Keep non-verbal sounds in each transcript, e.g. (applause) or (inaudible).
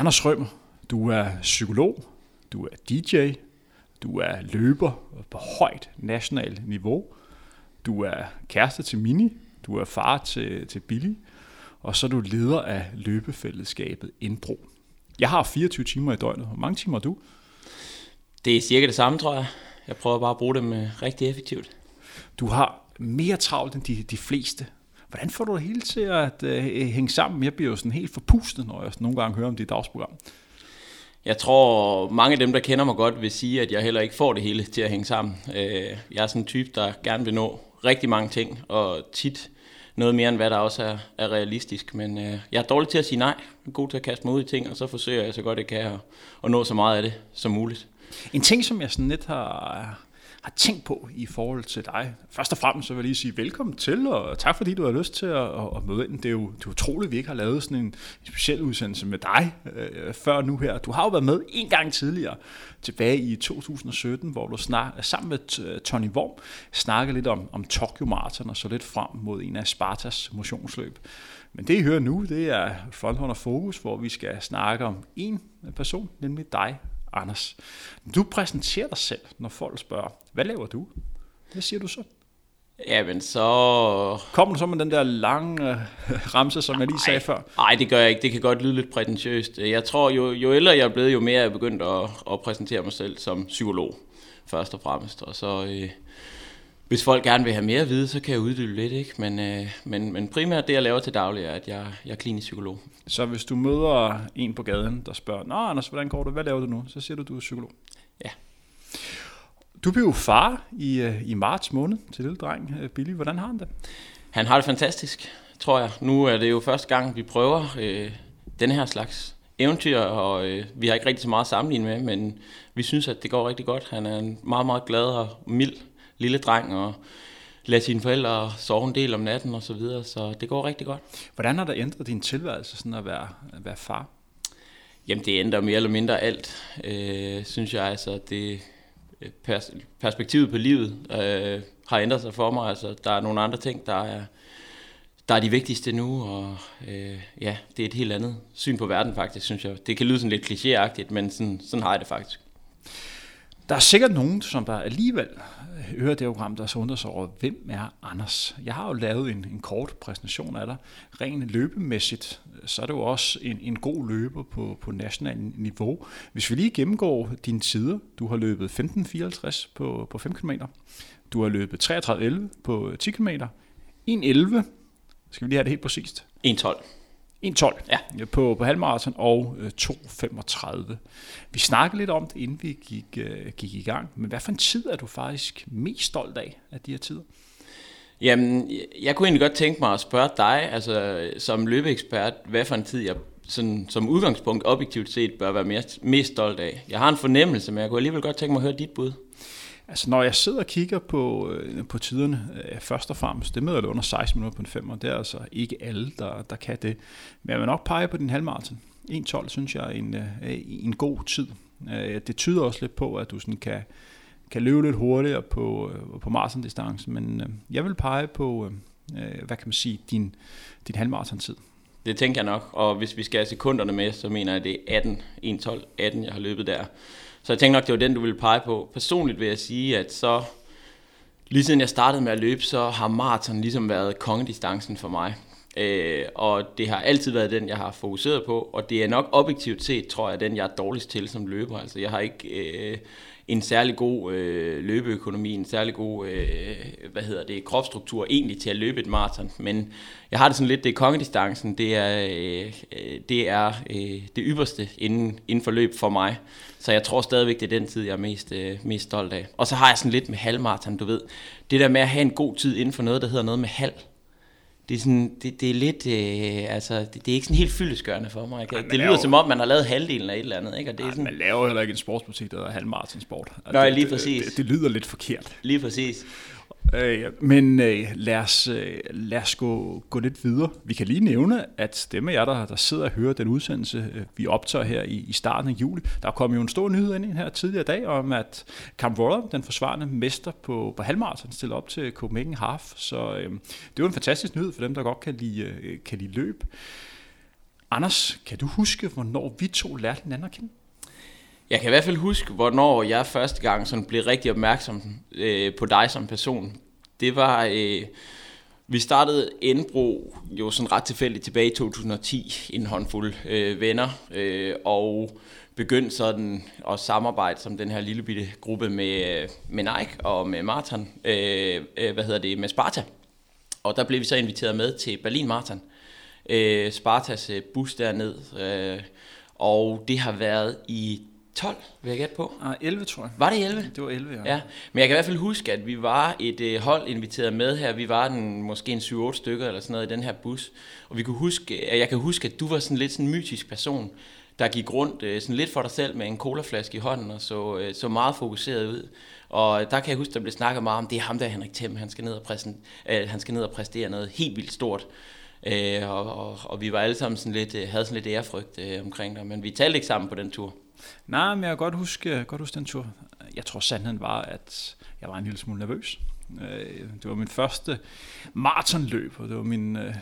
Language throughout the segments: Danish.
Anders Rømer, du er psykolog, du er DJ, du er løber på højt nationalt niveau, du er kæreste til Mini, du er far til, til Billy, og så er du leder af løbefællesskabet Indbro. Jeg har 24 timer i døgnet. Hvor mange timer har du? Det er cirka det samme, tror jeg. Jeg prøver bare at bruge dem øh, rigtig effektivt. Du har mere travlt end de, de fleste. Hvordan får du det hele til at uh, hænge sammen? Jeg bliver jo sådan helt forpustet, når jeg nogle gange hører om dit dagsprogram. Jeg tror, mange af dem, der kender mig godt, vil sige, at jeg heller ikke får det hele til at hænge sammen. Øh, jeg er sådan en type, der gerne vil nå rigtig mange ting, og tit noget mere end hvad der også er, er realistisk. Men øh, jeg er dårlig til at sige nej. Jeg er god til at kaste mig ud i ting, og så forsøger jeg så godt jeg kan at, at nå så meget af det som muligt. En ting, som jeg sådan lidt har, har tænkt på i forhold til dig. Først og fremmest så vil jeg lige sige velkommen til, og tak fordi du har lyst til at, at møde ind. Det er jo det er utroligt, at vi ikke har lavet sådan en, en speciel udsendelse med dig øh, før nu her. Du har jo været med en gang tidligere, tilbage i 2017, hvor du snak, sammen med øh, Tony Worm snakkede lidt om, om Tokyo Marathon og så lidt frem mod en af Spartas motionsløb. Men det I hører nu, det er Frontrunner Fokus, hvor vi skal snakke om en person, nemlig dig, Anders. Du præsenterer dig selv, når folk spørger, hvad laver du? Hvad siger du så? Jamen så... Kommer du så med den der lange øh, ramse, som jeg lige sagde før? Nej, det gør jeg ikke. Det kan godt lyde lidt prætentiøst. Jeg tror, jo, jo ældre jeg er blevet, jo mere er jeg begyndt at, at præsentere mig selv som psykolog, først og fremmest. Og så, øh, hvis folk gerne vil have mere at vide, så kan jeg uddybe lidt, ikke? Men, øh, men, men primært det, jeg laver til daglig, er, at jeg, jeg er klinisk psykolog. Så hvis du møder en på gaden, der spørger, Nå Anders, hvordan går det? Hvad laver du nu? Så siger du, du er psykolog. Ja. Du blev far i, øh, i marts måned til lille dreng, øh, Billy. Hvordan har han det? Han har det fantastisk, tror jeg. Nu er det jo første gang, vi prøver øh, den her slags eventyr, og øh, vi har ikke rigtig så meget at sammenligne med, men vi synes, at det går rigtig godt. Han er en meget, meget glad og mild lille dreng, og lade sine forældre sove en del om natten og så videre, så det går rigtig godt. Hvordan har det ændret din tilværelse sådan at være, at være far? Jamen det ændrer mere eller mindre alt, øh, synes jeg. Altså det, pers- perspektivet på livet øh, har ændret sig for mig. Altså der er nogle andre ting, der er, der er de vigtigste nu, og øh, ja, det er et helt andet syn på verden faktisk, synes jeg. Det kan lyde sådan lidt klichéagtigt, men sådan, sådan har jeg det faktisk. Der er sikkert nogen, som der alligevel hører det program, der så undrer sig over, hvem er Anders? Jeg har jo lavet en, en kort præsentation af dig. Rent løbemæssigt, så er du også en, en god løber på, på national niveau. Hvis vi lige gennemgår dine tider, du har løbet 15.54 på, på 5 km, du har løbet 33.11 på 10 km, 1.11, skal vi lige have det helt præcist? 1.12. 1.12 ja. på, på halvmarathon og 2.35. Øh, vi snakkede lidt om det, inden vi gik, uh, gik i gang, men hvad for en tid er du faktisk mest stolt af, af de her tider? Jamen, jeg kunne egentlig godt tænke mig at spørge dig, altså som løbeekspert, hvad for en tid jeg sådan, som udgangspunkt objektivt set bør være mest, mest stolt af. Jeg har en fornemmelse, men jeg kunne alligevel godt tænke mig at høre dit bud. Altså når jeg sidder og kigger på, øh, på tiderne, øh, først og fremmest, det med at under 16 minutter på en femmer, det er altså ikke alle, der, der kan det. Men jeg vil nok pege på din halvmarathon. 1.12 synes jeg er en, øh, en god tid. Øh, det tyder også lidt på, at du sådan kan, kan løbe lidt hurtigere på, øh, på maratondistancen, men øh, jeg vil pege på, hvad kan man sige, din, din halvmarathon-tid. Det tænker jeg nok, og hvis vi skal have sekunderne med, så mener jeg, at det er 18, 1.12, 18, jeg har løbet der. Så jeg tænkte nok, det var den, du ville pege på. Personligt vil jeg sige, at så lige siden jeg startede med at løbe, så har maraton ligesom været kongedistancen for mig. Øh, og det har altid været den, jeg har fokuseret på, og det er nok objektivt set, tror jeg, den, jeg er dårligst til som løber. Altså, jeg har ikke øh, en særlig god øh, løbeøkonomi, en særlig god, øh, hvad hedder det, kropsstruktur egentlig til at løbe et maraton. Men jeg har det sådan lidt, det er kongedistancen, det er, øh, øh det, er øh, det ypperste inden, inden for løb for mig. Så jeg tror stadigvæk, det er den tid, jeg er mest, øh, mest stolt af. Og så har jeg sådan lidt med halvmarathon, du ved. Det der med at have en god tid inden for noget, der hedder noget med halv det er, sådan, det, det er lidt, øh, altså, det, det er ikke sådan helt fyldesgørende for mig. Ej, det lyder laver, som om, man har lavet halvdelen af et eller andet. Ikke? Og det er sådan, man laver heller ikke en sportsbutik, der hedder halvmarathon sport. Nej, lige præcis. Det, det, det, lyder lidt forkert. Lige præcis. Øh, men øh, lad os, øh, lad os gå, gå lidt videre. Vi kan lige nævne, at dem af jer, der, der sidder og hører den udsendelse, øh, vi optager her i, i starten af juli, der kom jo en stor nyhed ind her tidligere dag om, at Cam Roller, den forsvarende mester på, på halvmarathon, stiller op til Copenhagen Half. Så øh, det var en fantastisk nyhed for dem, der godt kan lide, øh, kan lide løb. Anders, kan du huske, hvornår vi to lærte hinanden at kende? Jeg kan i hvert fald huske, hvornår jeg første gang sådan blev rigtig opmærksom øh, på dig som person. Det var, øh, vi startede Indbro jo sådan ret tilfældigt tilbage i 2010, en håndfuld øh, venner, øh, og begyndte sådan at samarbejde som den her lille bitte gruppe med, øh, med Nike og med Martin, øh, øh, hvad hedder det, med Sparta. Og der blev vi så inviteret med til Berlin Marathon. Øh, Spartas øh, bus derned. Øh, og det har været i 12, vil jeg gætte på. Ah, 11, tror jeg. Var det 11? Det var 11, ja. Ja, men jeg kan i hvert fald huske, at vi var et øh, hold inviteret med her. Vi var den, måske en 7-8 stykker eller sådan noget i den her bus. Og vi kunne huske, jeg kan huske, at du var sådan lidt sådan en mytisk person, der gik rundt øh, sådan lidt for dig selv med en colaflaske i hånden og så, øh, så meget fokuseret ud. Og der kan jeg huske, der blev snakket meget om, det er ham der, Henrik Thiem, han skal ned og, præsent, øh, han skal ned og præstere noget helt vildt stort. Øh, og, og, og, vi var alle sammen sådan lidt, øh, havde sådan lidt ærefrygt øh, omkring det, men vi talte ikke sammen på den tur. Nej, men jeg kan godt huske, godt huske den tur. Jeg tror sandheden var, at jeg var en lille smule nervøs. Øh, det var min første maratonløb, og det var min øh,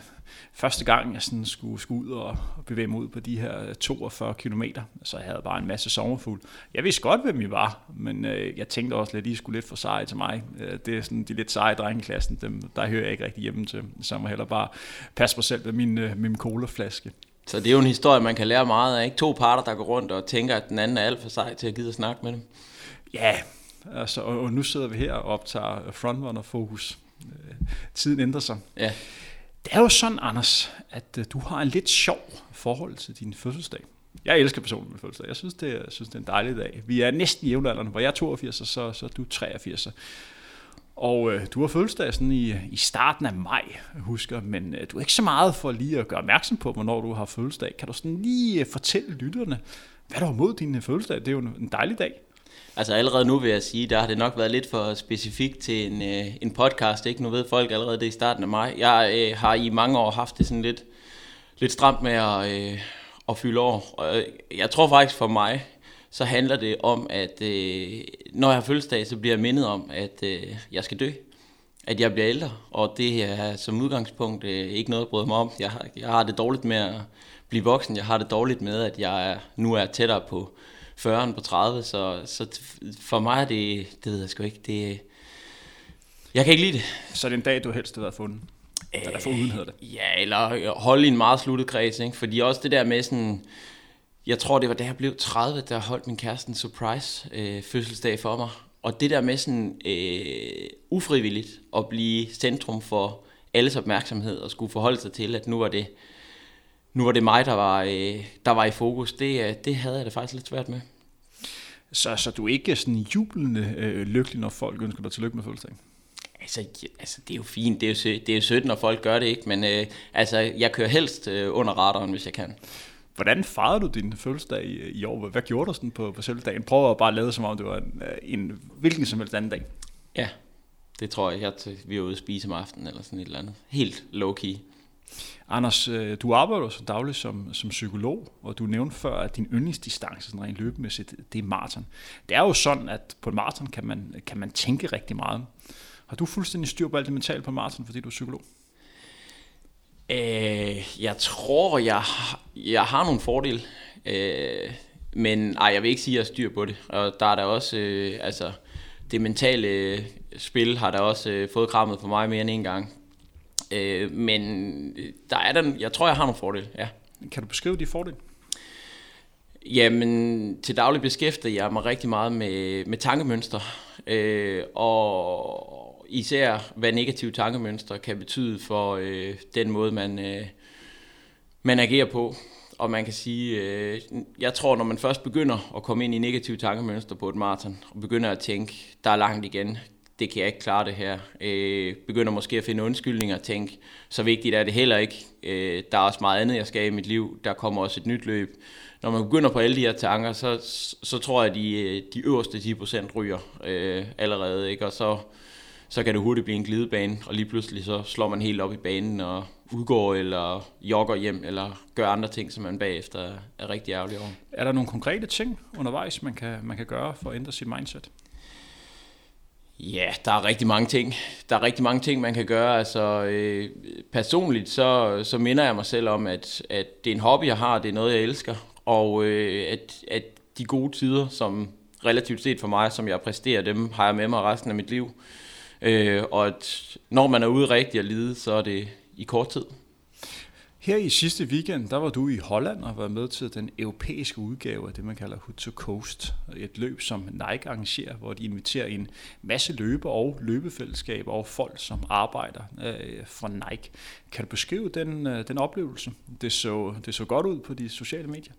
første gang, jeg sådan skulle, skulle ud og, bevæge mig ud på de her 42 km. Så jeg havde bare en masse sommerfugl. Jeg vidste godt, hvem I var, men øh, jeg tænkte også lidt, at I skulle lidt for seje til mig. Øh, det er sådan de lidt seje drengeklassen, dem, der hører jeg ikke rigtig hjemme til. Så må heller bare passe mig selv med min, med min colaflaske. Så det er jo en historie, man kan lære meget af. Ikke? To parter, der går rundt og tænker, at den anden er alt for sej til at gide at snakke med dem. Ja, altså, og, og nu sidder vi her og optager frontrunner-fokus. Øh, tiden ændrer sig. Ja. Det er jo sådan, Anders, at øh, du har en lidt sjov forhold til din fødselsdag. Jeg elsker personen med fødselsdag. Jeg synes, det er, jeg synes, det er en dejlig dag. Vi er næsten i jævnaldrende, hvor jeg er 82, så, så er du 83. Og øh, du har fødselsdag sådan i, i starten af maj, husker, men øh, du er ikke så meget for lige at gøre opmærksom på, hvornår du har fødselsdag. Kan du sådan lige øh, fortælle lytterne, hvad du har mod din øh, fødselsdag? Det er jo en, en dejlig dag. Altså allerede nu vil jeg sige, der har det nok været lidt for specifikt til en, øh, en podcast. Ikke? Nu ved folk allerede det i starten af maj. Jeg øh, har i mange år haft det sådan lidt, lidt stramt med at, øh, at fylde år. Øh, jeg tror faktisk for mig, så handler det om, at øh, når jeg har fødselsdag, så bliver jeg mindet om, at øh, jeg skal dø. At jeg bliver ældre, og det er som udgangspunkt øh, ikke noget, jeg bryder mig om. Jeg har, jeg har det dårligt med at blive voksen. Jeg har det dårligt med, at jeg er, nu er tættere på 40 på 30. Så, så for mig er det, det ved jeg sgu ikke, det, jeg kan ikke lide det. Så er det en dag, du helst har været fundet? Eller for uden hedder det? Ja, eller holde i en meget sluttet kreds, ikke? Fordi også det der med sådan, jeg tror, det var da jeg blev 30, der holdt min kæreste en surprise øh, fødselsdag for mig. Og det der med sådan øh, ufrivilligt at blive centrum for alles opmærksomhed og skulle forholde sig til, at nu var det, nu var det mig, der var, øh, der var i fokus, det, øh, det havde jeg det faktisk lidt svært med. Så, så du er ikke sådan jublende øh, lykkelig, når folk ønsker dig tillykke med fødselsdagen? Altså, altså, det er jo fint, det er jo, det er jo sødt, når folk gør det, ikke? Men øh, altså, jeg kører helst øh, under radaren, hvis jeg kan. Hvordan fejrede du din fødselsdag i, i år? Hvad gjorde du sådan på, på selve dagen? Prøv at bare lade som om det var en, en hvilken som helst anden dag. Ja, det tror jeg. jeg vi er ude at spise om aftenen eller sådan et eller andet. Helt low-key. Anders, øh, du arbejder så dagligt som, som psykolog, og du nævnte før, at din yndlingsdistance sådan rent løbemæssigt, det er maraton. Det er jo sådan, at på et maraton kan man, kan man tænke rigtig meget. Har du fuldstændig styr på alt det mentale på maraton, fordi du er psykolog? Øh, jeg tror, jeg, jeg har nogle fordele. Øh, men ej, jeg vil ikke sige, at jeg styr på det. Og der er der også, øh, altså, det mentale spil har der også øh, fået krammet for mig mere end en gang. Øh, men der er der, jeg tror, jeg har nogle fordele, ja. Kan du beskrive de fordele? Jamen, til daglig beskæftiger jeg mig rigtig meget med, med tankemønster. Øh, og især hvad negative tankemønstre kan betyde for øh, den måde, man, øh, man agerer på. Og man kan sige, øh, jeg tror, når man først begynder at komme ind i negative tankemønstre på et maraton, og begynder at tænke, der er langt igen, det kan jeg ikke klare det her. Øh, begynder måske at finde undskyldninger og tænke, så vigtigt er det heller ikke. Øh, der er også meget andet, jeg skal i mit liv. Der kommer også et nyt løb. Når man begynder på alle de her tanker, så, så tror jeg, at de, øh, de øverste 10% ryger øh, allerede. Ikke? Og så, så kan det hurtigt blive en glidebane, og lige pludselig så slår man helt op i banen og udgår eller jogger hjem, eller gør andre ting, som man bagefter er rigtig ærgerlig over. Er der nogle konkrete ting undervejs, man kan, man kan gøre for at ændre sit mindset? Ja, der er rigtig mange ting. Der er rigtig mange ting, man kan gøre. Altså, øh, personligt så, så minder jeg mig selv om, at, at det er en hobby, jeg har, det er noget, jeg elsker. Og øh, at, at de gode tider, som relativt set for mig, som jeg præsterer, dem har jeg med mig resten af mit liv. Øh, og at når man er ude rigtig at lide, så er det i kort tid. Her i sidste weekend, der var du i Holland og var med til den europæiske udgave af det, man kalder Hood to Coast. Et løb, som Nike arrangerer, hvor de inviterer en masse løber og løbefællesskaber og folk, som arbejder øh, for Nike. Kan du beskrive den, øh, den oplevelse? Det så, det så godt ud på de sociale medier.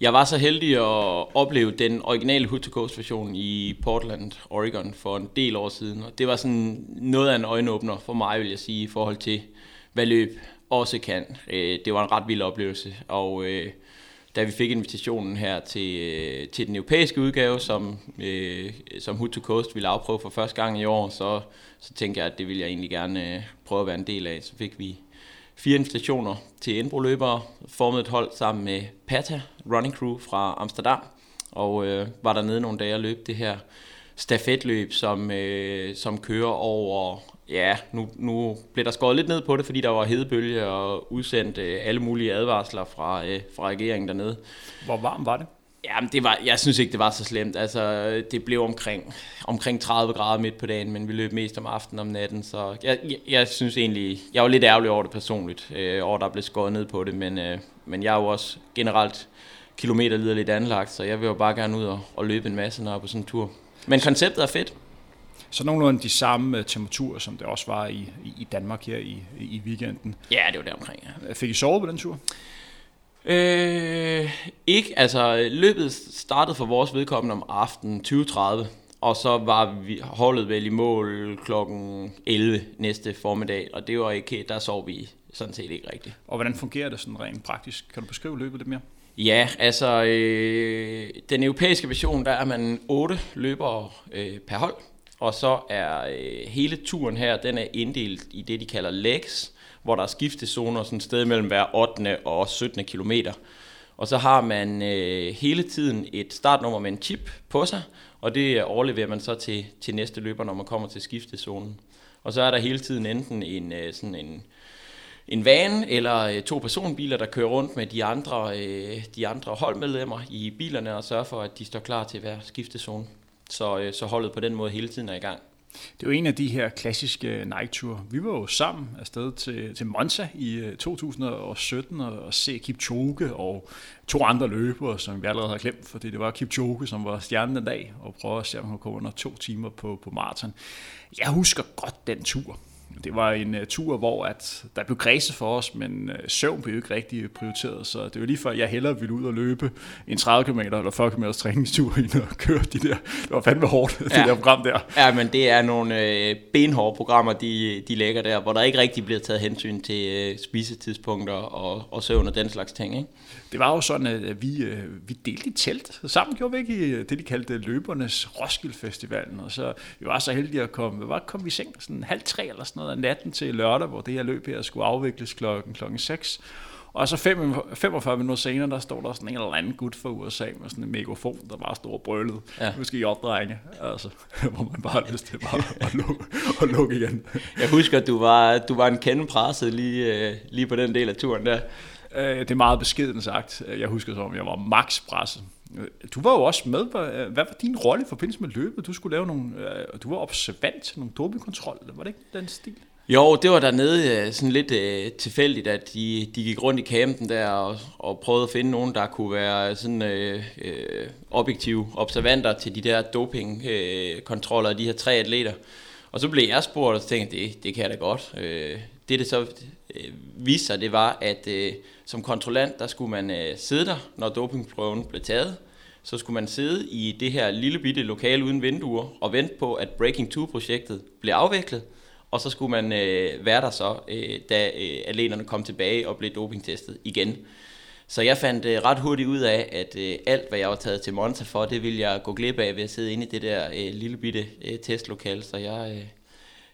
Jeg var så heldig at opleve den originale Hood to Coast version i Portland, Oregon for en del år siden. Og det var sådan noget af en øjenåbner for mig, vil jeg sige, i forhold til, hvad løb også kan. Øh, det var en ret vild oplevelse, og øh, da vi fik invitationen her til, øh, til den europæiske udgave, som, som Hood to Coast ville afprøve for første gang i år, så, så tænkte jeg, at det ville jeg egentlig gerne prøve at være en del af. Så fik vi fire invitationer til indbroløbere, formet et hold sammen med Pata Running Crew fra Amsterdam, og øh, var der nede nogle dage og løb det her stafetløb, som, øh, som kører over ja, nu, nu blev der skåret lidt ned på det, fordi der var hedebølge og udsendt øh, alle mulige advarsler fra, øh, fra regeringen dernede. Hvor varmt var det? Jamen, det var, jeg synes ikke, det var så slemt. Altså, det blev omkring, omkring 30 grader midt på dagen, men vi løb mest om aftenen om natten, så jeg, jeg, jeg synes egentlig, jeg var lidt ærgerlig over det personligt, øh, over der blev skåret ned på det, men, øh, men jeg er jo også generelt kilometer lidt anlagt, så jeg vil jo bare gerne ud og, og løbe en masse, når jeg er på sådan en tur. Men konceptet er fedt. Så nogenlunde de samme øh, temperaturer, som det også var i, i Danmark her i, i weekenden. Ja, det var der omkring, ja. Fik I sovet på den tur? Øh, ikke, altså løbet startede for vores vedkommende om aftenen 20.30, og så var vi holdet vel i mål klokken 11 næste formiddag, og det var ikke, der sov vi sådan set ikke rigtigt. Og hvordan fungerer det sådan rent praktisk? Kan du beskrive løbet lidt mere? Ja, altså øh, den europæiske version, der er man otte løbere øh, per hold, og så er øh, hele turen her, den er inddelt i det, de kalder legs, hvor der er skiftezoner sådan et sted mellem hver 8. og 17. kilometer. Og så har man øh, hele tiden et startnummer med en chip på sig, og det overleverer man så til, til næste løber, når man kommer til skiftezonen. Og så er der hele tiden enten en, øh, sådan en, en van eller øh, to personbiler, der kører rundt med de andre, øh, de andre holdmedlemmer i bilerne og sørger for, at de står klar til hver skiftezone så, øh, så holdet på den måde hele tiden er i gang. Det er jo en af de her klassiske Nike-ture. Vi var jo sammen afsted til, til Monza i øh, 2017 og, og se Kipchoge og to andre løbere, som vi allerede har glemt, fordi det var Kipchoge, som var stjernen den dag, og prøve at se, om han kunne komme under to timer på, på maraton. Jeg husker godt den tur. Det var en uh, tur, hvor at der blev græse for os, men uh, søvn blev ikke rigtig prioriteret, så det var lige før, jeg hellere ville ud og løbe en 30 km eller 40 km træningstur, (laughs) end at køre de der, det var fandme hårdt, ja. det der program der. Ja, men det er nogle uh, benhårde programmer, de, de lægger der, hvor der ikke rigtig bliver taget hensyn til uh, spisetidspunkter og, og søvn og den slags ting, ikke? Det var jo sådan, at vi, vi delte i telt. Sammen gjorde vi ikke i det, de kaldte løbernes Roskilde Festivalen, og så vi var så heldige at komme, hvad kom vi i seng? Sådan halv tre eller sådan noget af natten til lørdag, hvor det her løb her skulle afvikles klokken, klokken 6. Og så 45 minutter senere, der står der sådan en eller anden gut fra USA med sådan en megafon, der bare står og brølede. Ja. Skal I opdrenge. Altså, (laughs) hvor man bare har lyst til bare at lukke, at lukke igen. Jeg husker, at du var, du var en kende presset lige, øh, lige på den del af turen der. Øh, det er meget beskeden sagt. Øh, jeg husker som, jeg var max presset. Øh, du var jo også med. Hvad var din rolle i forbindelse med løbet? Du skulle lave nogle, du var observant til nogle dopingkontrol. Var det ikke den stil? Jo, det var dernede sådan lidt tilfældigt, at de, de gik rundt i campen der og, og prøvede at finde nogen, der kunne være sådan øh, uh, objektive observanter til de der dopingkontroller uh, af de her tre atleter. Og så blev jeg spurgt, og så tænkte det, det kan jeg da godt. Øh, det, det så øh, viste sig, det var, at øh, som kontrollant, der skulle man øh, sidde der, når dopingprøven blev taget. Så skulle man sidde i det her lille bitte lokale uden vinduer og vente på, at Breaking 2-projektet blev afviklet og så skulle man øh, være der så, øh, da øh, atleterne kom tilbage og blev dopingtestet igen. Så jeg fandt øh, ret hurtigt ud af, at øh, alt, hvad jeg var taget til Monza for, det ville jeg gå glip af ved at sidde inde i det der øh, lille bitte øh, testlokale. Så jeg, øh,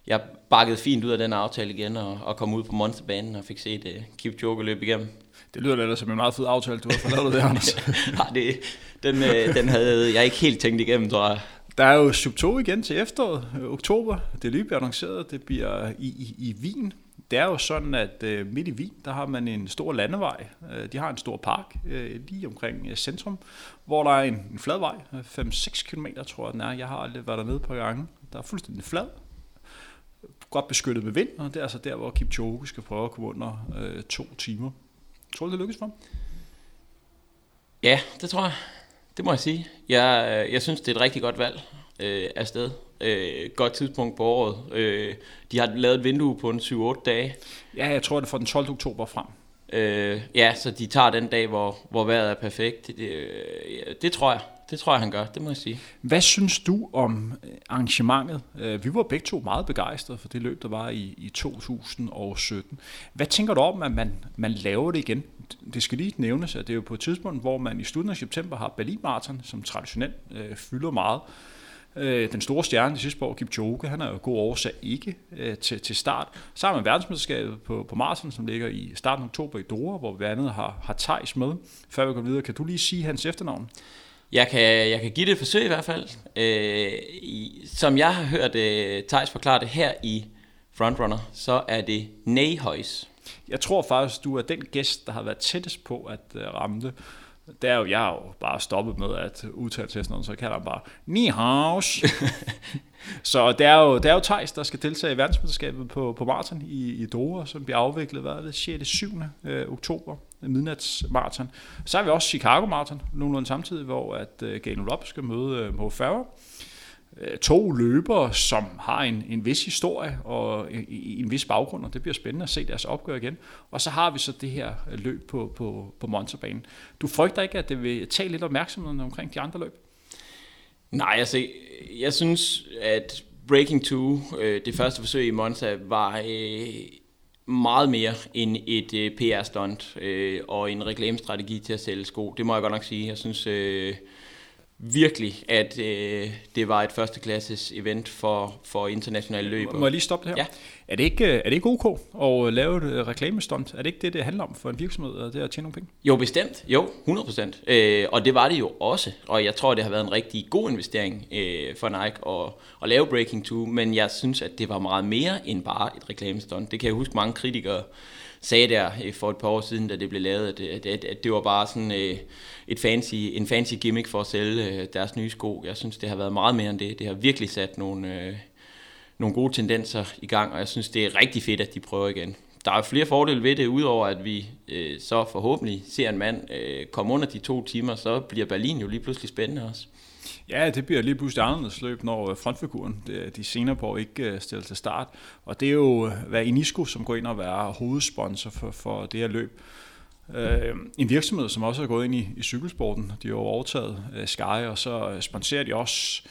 jeg bakkede fint ud af den aftale igen og, og kom ud på Monza-banen og fik set øh, Kipchoge løbe igennem. Det lyder lidt som en meget fed aftale, du har fået lavet det, Anders. (laughs) Nej, det, den, øh, den havde jeg ikke helt tænkt igennem, tror jeg. Der er jo Sub 2 igen til efteråret, øh, oktober. Det lige bliver annonceret, det bliver i, i, i Wien. Det er jo sådan, at øh, midt i Wien, der har man en stor landevej. Øh, de har en stor park øh, lige omkring øh, centrum, hvor der er en, en flad vej, 5-6 km tror jeg den er. Jeg har aldrig været dernede på gange. Der er fuldstændig flad, godt beskyttet med vind, og det er altså der, hvor Kipchoge skal prøve at komme under øh, to timer. Tror du, det lykkes for ham? Ja, det tror jeg. Det må jeg sige. Jeg, jeg synes, det er et rigtig godt valg øh, afsted. Øh, godt tidspunkt på året. Øh, de har lavet et vindue på en 7-8 dage. Ja, jeg tror, det er fra den 12. oktober frem. Øh, ja, så de tager den dag, hvor, hvor vejret er perfekt. Det, det, det tror jeg. Det tror jeg, han gør, det må jeg sige. Hvad synes du om øh, arrangementet? Øh, vi var begge to meget begejstrede for det løb, der var i, i 2017. Hvad tænker du om, at man, man laver det igen? Det skal lige nævnes, at det er jo på et tidspunkt, hvor man i slutningen af september har Berlin Marathon, som traditionelt øh, fylder meget. Øh, den store stjerne i sidste år, Kipchoge, han er jo god årsag ikke øh, til, til start. Så har man verdensmesterskabet på, på Marathon, som ligger i starten af oktober i Doha, hvor vi andet har, har Thijs med. Før vi går videre, kan du lige sige hans efternavn? Jeg kan, jeg kan give det et forsøg i hvert fald. Øh, i, som jeg har hørt øh, Thijs forklare det her i Frontrunner, så er det Neyhøjs. Jeg tror faktisk, du er den gæst, der har været tættest på at øh, ramme det. Det er jo, jeg har jo bare stoppet med at udtale til sådan noget, så jeg kalder ham bare Nihaus. (laughs) så det er jo, det er jo Thijs, der skal deltage i verdensmesterskabet på, på maraton i, i Doha, som bliver afviklet, hvad er det, 6. 7. Øh, oktober, midnatsmaraton. Så har vi også Chicago Marathon, nogenlunde samtidig, hvor at uh, Galen Rob skal møde uh, Mo Farah. Øh, to løbere, som har en, en vis historie og en, en vis baggrund, og det bliver spændende at se deres opgør igen. Og så har vi så det her løb på, på, på Monsterbanen. Du frygter ikke, at det vil tage lidt opmærksomhed omkring de andre løb? Nej, altså, jeg synes, at Breaking 2, øh, det første forsøg i Monza, var øh, meget mere end et øh, PR-stunt øh, og en reklamestrategi til at sælge sko. Det må jeg godt nok sige. Jeg synes, øh, virkelig, at øh, det var et førsteklasses event for, for internationale løb. Må jeg lige stoppe det her? Ja. Er det ikke, er det ikke ok at lave et øh, reklamestunt? Er det ikke det, det handler om for en virksomhed, det at tjene nogle penge? Jo, bestemt. Jo, 100%. Øh, og det var det jo også. Og jeg tror, det har været en rigtig god investering øh, for Nike at, at lave Breaking 2. Men jeg synes, at det var meget mere end bare et reklamestunt. Det kan jeg huske mange kritikere sagde der øh, for et par år siden, da det blev lavet, at, at, at, at det var bare sådan øh, et fancy, en fancy gimmick for at sælge øh, deres nye sko. Jeg synes, det har været meget mere end det. Det har virkelig sat nogle, øh, nogle gode tendenser i gang, og jeg synes, det er rigtig fedt, at de prøver igen. Der er flere fordele ved det, udover at vi øh, så forhåbentlig ser en mand øh, komme under de to timer, så bliver Berlin jo lige pludselig spændende også. Ja, det bliver lige pludselig anderledes løb, når øh, frontfiguren de senere på ikke øh, stiller til start. Og det er jo øh, hvad Inisco, som går ind og være hovedsponsor for, for det her løb. Øh, en virksomhed, som også er gået ind i, i cykelsporten. De har jo overtaget øh, Sky, og så sponserer de også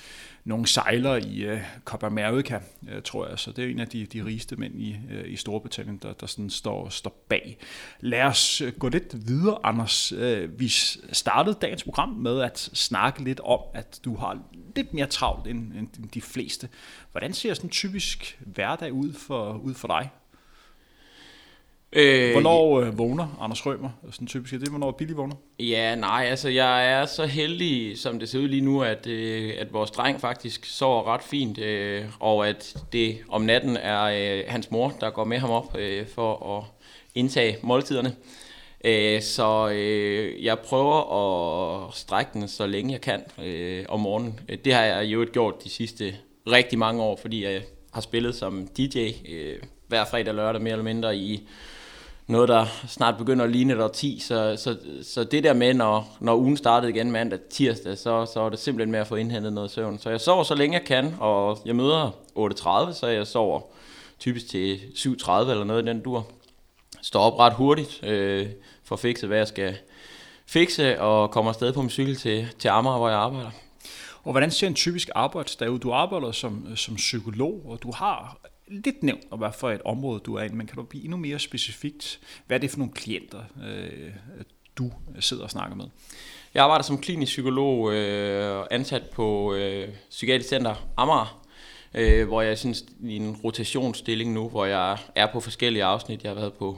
nogle sejlere i uh, Copa America, uh, tror jeg. Så det er en af de, de rigeste mænd i, uh, i Storbritannien, der, der sådan står, står bag. Lad os gå lidt videre, Anders. Uh, vi startede dagens program med at snakke lidt om, at du har lidt mere travlt end, end de fleste. Hvordan ser sådan en typisk hverdag ud for, ud for dig? Øh, hvornår øh, vågner Anders Rømer? Sådan typisk, er det, hvornår Billy vågner? Ja, nej, altså jeg er så heldig, som det ser ud lige nu, at, øh, at vores dreng faktisk sover ret fint, øh, og at det om natten er øh, hans mor, der går med ham op øh, for at indtage måltiderne. Øh, så øh, jeg prøver at strække den så længe jeg kan øh, om morgenen. Det har jeg jo gjort de sidste rigtig mange år, fordi jeg har spillet som DJ øh, hver fredag og lørdag mere eller mindre i noget, der snart begynder at ligne et 10. Så, så, så det der med, når, når ugen startede igen mandag tirsdag, så, så er det simpelthen med at få indhentet noget søvn. Så jeg sover så længe jeg kan, og jeg møder 8.30, så jeg sover typisk til 7.30 eller noget i den dur. Står op ret hurtigt, øh, for at fikse, hvad jeg skal fikse, og kommer afsted på min cykel til, til Amager, hvor jeg arbejder. Og hvordan ser en typisk arbejdsdag ud? Du arbejder som, som psykolog, og du har lidt nævnt, og hvad for et område du er i, men kan du blive endnu mere specifikt? Hvad er det for nogle klienter, øh, du sidder og snakker med? Jeg arbejder som klinisk psykolog, øh, ansat på øh, Psykiatrisk Center Amager, øh, hvor jeg synes i en rotationsstilling nu, hvor jeg er på forskellige afsnit. Jeg har været på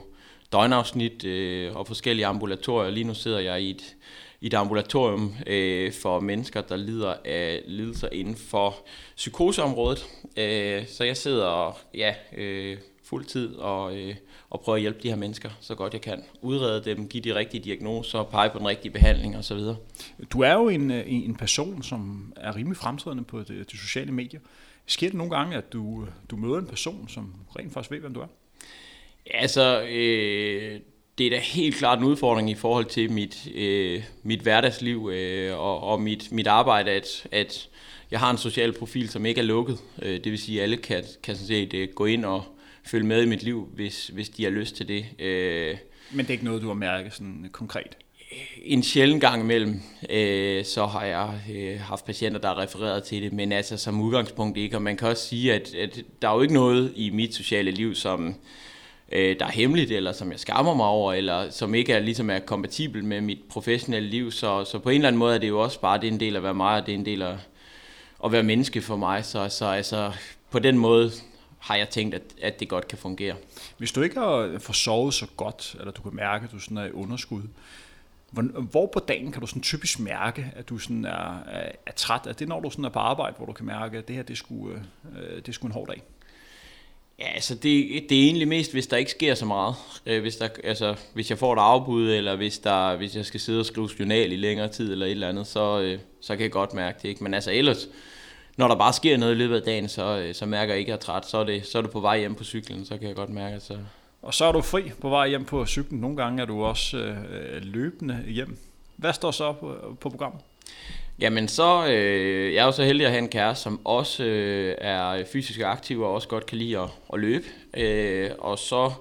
døgnafsnit øh, og forskellige ambulatorier. Lige nu sidder jeg i et, i et ambulatorium øh, for mennesker, der lider af lidelser inden for psykoseområdet. Øh, så jeg sidder ja, øh, fuld tid og, øh, og prøver at hjælpe de her mennesker så godt jeg kan. Udrede dem, give de rigtige diagnoser, pege på den rigtige behandling osv. Du er jo en, en person, som er rimelig fremtrædende på de, de sociale medier. Sker det nogle gange, at du, du møder en person, som rent faktisk ved, hvem du er? Ja, altså, øh, det er da helt klart en udfordring i forhold til mit, øh, mit hverdagsliv øh, og, og mit, mit arbejde, at, at jeg har en social profil, som ikke er lukket. Øh, det vil sige, at alle kan, kan sådan set øh, gå ind og følge med i mit liv, hvis, hvis de har lyst til det. Øh, Men det er ikke noget, du har mærket sådan konkret? En sjælden gang imellem, øh, så har jeg øh, haft patienter, der har refereret til det, men altså som udgangspunkt ikke. Og man kan også sige, at, at der er jo ikke noget i mit sociale liv, som øh, der er hemmeligt, eller som jeg skammer mig over, eller som ikke er, ligesom er kompatibel med mit professionelle liv. Så, så på en eller anden måde er det jo også bare, det er en del af at være mig, og det er en del af at være menneske for mig. Så, så altså, på den måde har jeg tænkt, at, at det godt kan fungere. Hvis du ikke har forsovet så godt, eller du kan mærke, at du sådan er i underskud, hvor på dagen kan du sådan typisk mærke, at du sådan er, er, er træt? Er det når du sådan er på arbejde, hvor du kan mærke, at det her det skulle, øh, øh, det skulle en hård dag? Ja, altså det, det er egentlig mest, hvis der ikke sker så meget. Øh, hvis, der, altså, hvis jeg får et afbud, eller hvis, der, hvis jeg skal sidde og skrive journal i længere tid, eller et eller andet, så, øh, så kan jeg godt mærke det. Ikke? Men altså ellers, når der bare sker noget i løbet af dagen, så, øh, så mærker jeg ikke, at jeg er træt. Så er, det, så er det på vej hjem på cyklen, så kan jeg godt mærke, at så... Og så er du fri på vej hjem på cyklen. Nogle gange er du også øh, løbende hjem. Hvad står så på, på programmet? Jamen så, øh, jeg er jo så heldig at have en kæreste, som også øh, er fysisk aktiv og også godt kan lide at, at løbe. Øh, og så,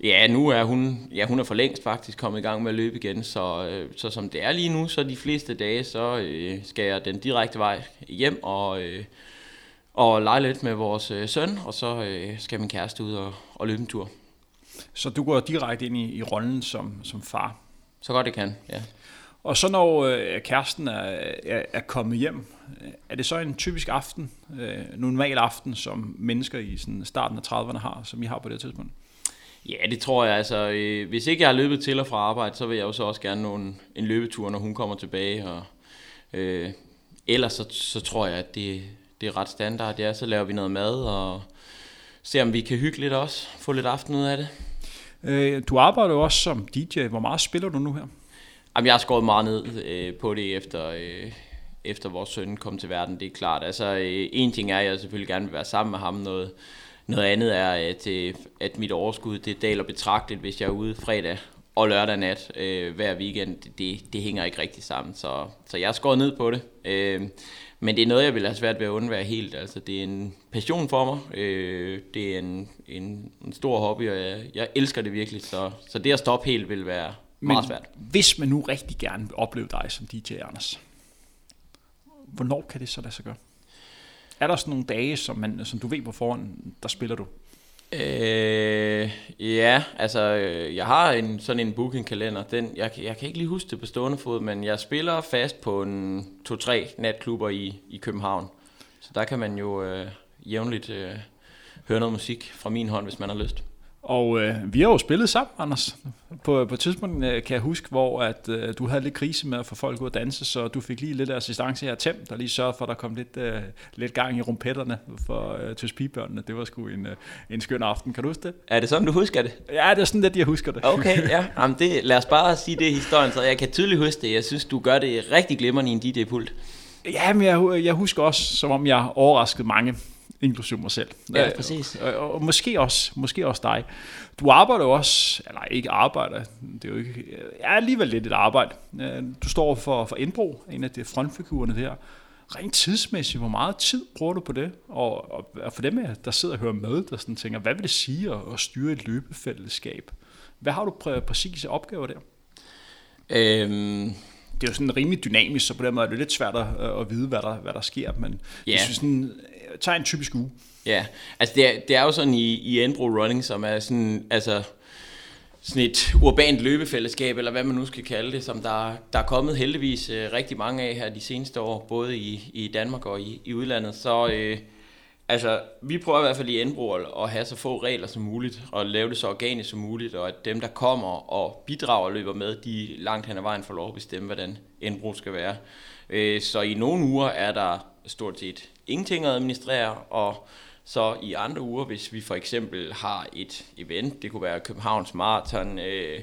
ja, nu er hun, ja, hun er for længst faktisk kommet i gang med at løbe igen, så, øh, så som det er lige nu, så de fleste dage, så øh, skal jeg den direkte vej hjem og, øh, og lege lidt med vores øh, søn, og så øh, skal min kæreste ud og, og løbe en tur. Så du går direkte ind i, i rollen som, som far? Så godt det kan, ja. Og så når øh, kæresten er, er, er kommet hjem, er det så en typisk aften, øh, normal aften, som mennesker i sådan starten af 30'erne har, som I har på det tidspunkt? Ja, det tror jeg. Altså, øh, hvis ikke jeg har løbet til og fra arbejde, så vil jeg jo så også gerne en, en løbetur, når hun kommer tilbage. Og, øh, ellers så, så tror jeg, at det, det er ret standard. Ja, så laver vi noget mad og ser, om vi kan hygge lidt også. Få lidt aften ud af det. Øh, du arbejder jo også som DJ. Hvor meget spiller du nu her? Jamen, jeg har skåret meget ned øh, på det efter, øh, efter vores søn kom til verden, det er klart. Altså, øh, en ting er, at jeg selvfølgelig gerne vil være sammen med ham. Noget, noget andet er, at, øh, at mit overskud det daler betragteligt, hvis jeg er ude fredag og lørdag nat øh, hver weekend. Det, det hænger ikke rigtig sammen, så, så jeg har skåret ned på det. Øh, men det er noget, jeg vil have svært ved at undvære helt. Altså, det er en passion for mig. Øh, det er en, en, en stor hobby, og jeg, jeg elsker det virkelig. Så, så det at stoppe helt vil være, meget svært. hvis man nu rigtig gerne vil opleve dig som DJ, Anders, hvornår kan det så lade sig gøre? Er der sådan nogle dage, som, man, som du ved på forhånd, der spiller du? Øh, ja, altså jeg har en sådan en bookingkalender. Den, jeg, jeg kan ikke lige huske det på stående fod, men jeg spiller fast på en to-tre natklubber i, i København. Så der kan man jo øh, jævnligt øh, høre noget musik fra min hånd, hvis man har lyst. Og øh, vi har jo spillet sammen, Anders. På, på et tidspunkt øh, kan jeg huske, hvor at, øh, du havde lidt krise med at få folk ud at danse, så du fik lige lidt assistance her Tem, der lige sørgede for, at der kom lidt, øh, lidt gang i rumpetterne for øh, tøspibørnene. Det var sgu en, øh, en skøn aften. Kan du huske det? Er det sådan, du husker det? Ja, det er sådan lidt, jeg husker det. Okay, ja. Jamen det, lad os bare sige det i historien, så jeg kan tydeligt huske det. Jeg synes, du gør det rigtig glimrende i en DJ-pult. Ja, men jeg, jeg husker også, som om jeg overraskede mange inklusive mig selv. Ja, præcis. Og, og, og måske, også, måske også dig. Du arbejder jo også, eller ikke arbejder, det er jo ikke, er alligevel lidt et arbejde. Øh, du står for, for Indbro, en af de frontfigurerne der. Rent tidsmæssigt, hvor meget tid bruger du på det? Og, og, og for dem, der sidder og hører med, der sådan tænker, hvad vil det sige at, at styre et løbefællesskab? Hvad har du præ- præcise opgaver der? Øhm, det er jo sådan rimelig dynamisk, så på den måde er det lidt svært at, at vide, hvad der, hvad der sker. Men yeah. hvis vi sådan, tager en typisk uge. Ja, altså det er, det er jo sådan i, i Enbro Running, som er sådan, altså, sådan et urbant løbefællesskab, eller hvad man nu skal kalde det, som der, der er kommet heldigvis øh, rigtig mange af her de seneste år, både i, i Danmark og i, i udlandet. Så øh, Altså, vi prøver i hvert fald i Enbro at have så få regler som muligt, og lave det så organisk som muligt, og at dem, der kommer og bidrager og løber med, de langt hen ad vejen får lov at bestemme, hvordan Enbro skal være. Øh, så i nogle uger er der stort set ingenting at administrere, og så i andre uger, hvis vi for eksempel har et event, det kunne være Københavns Marathon, øh,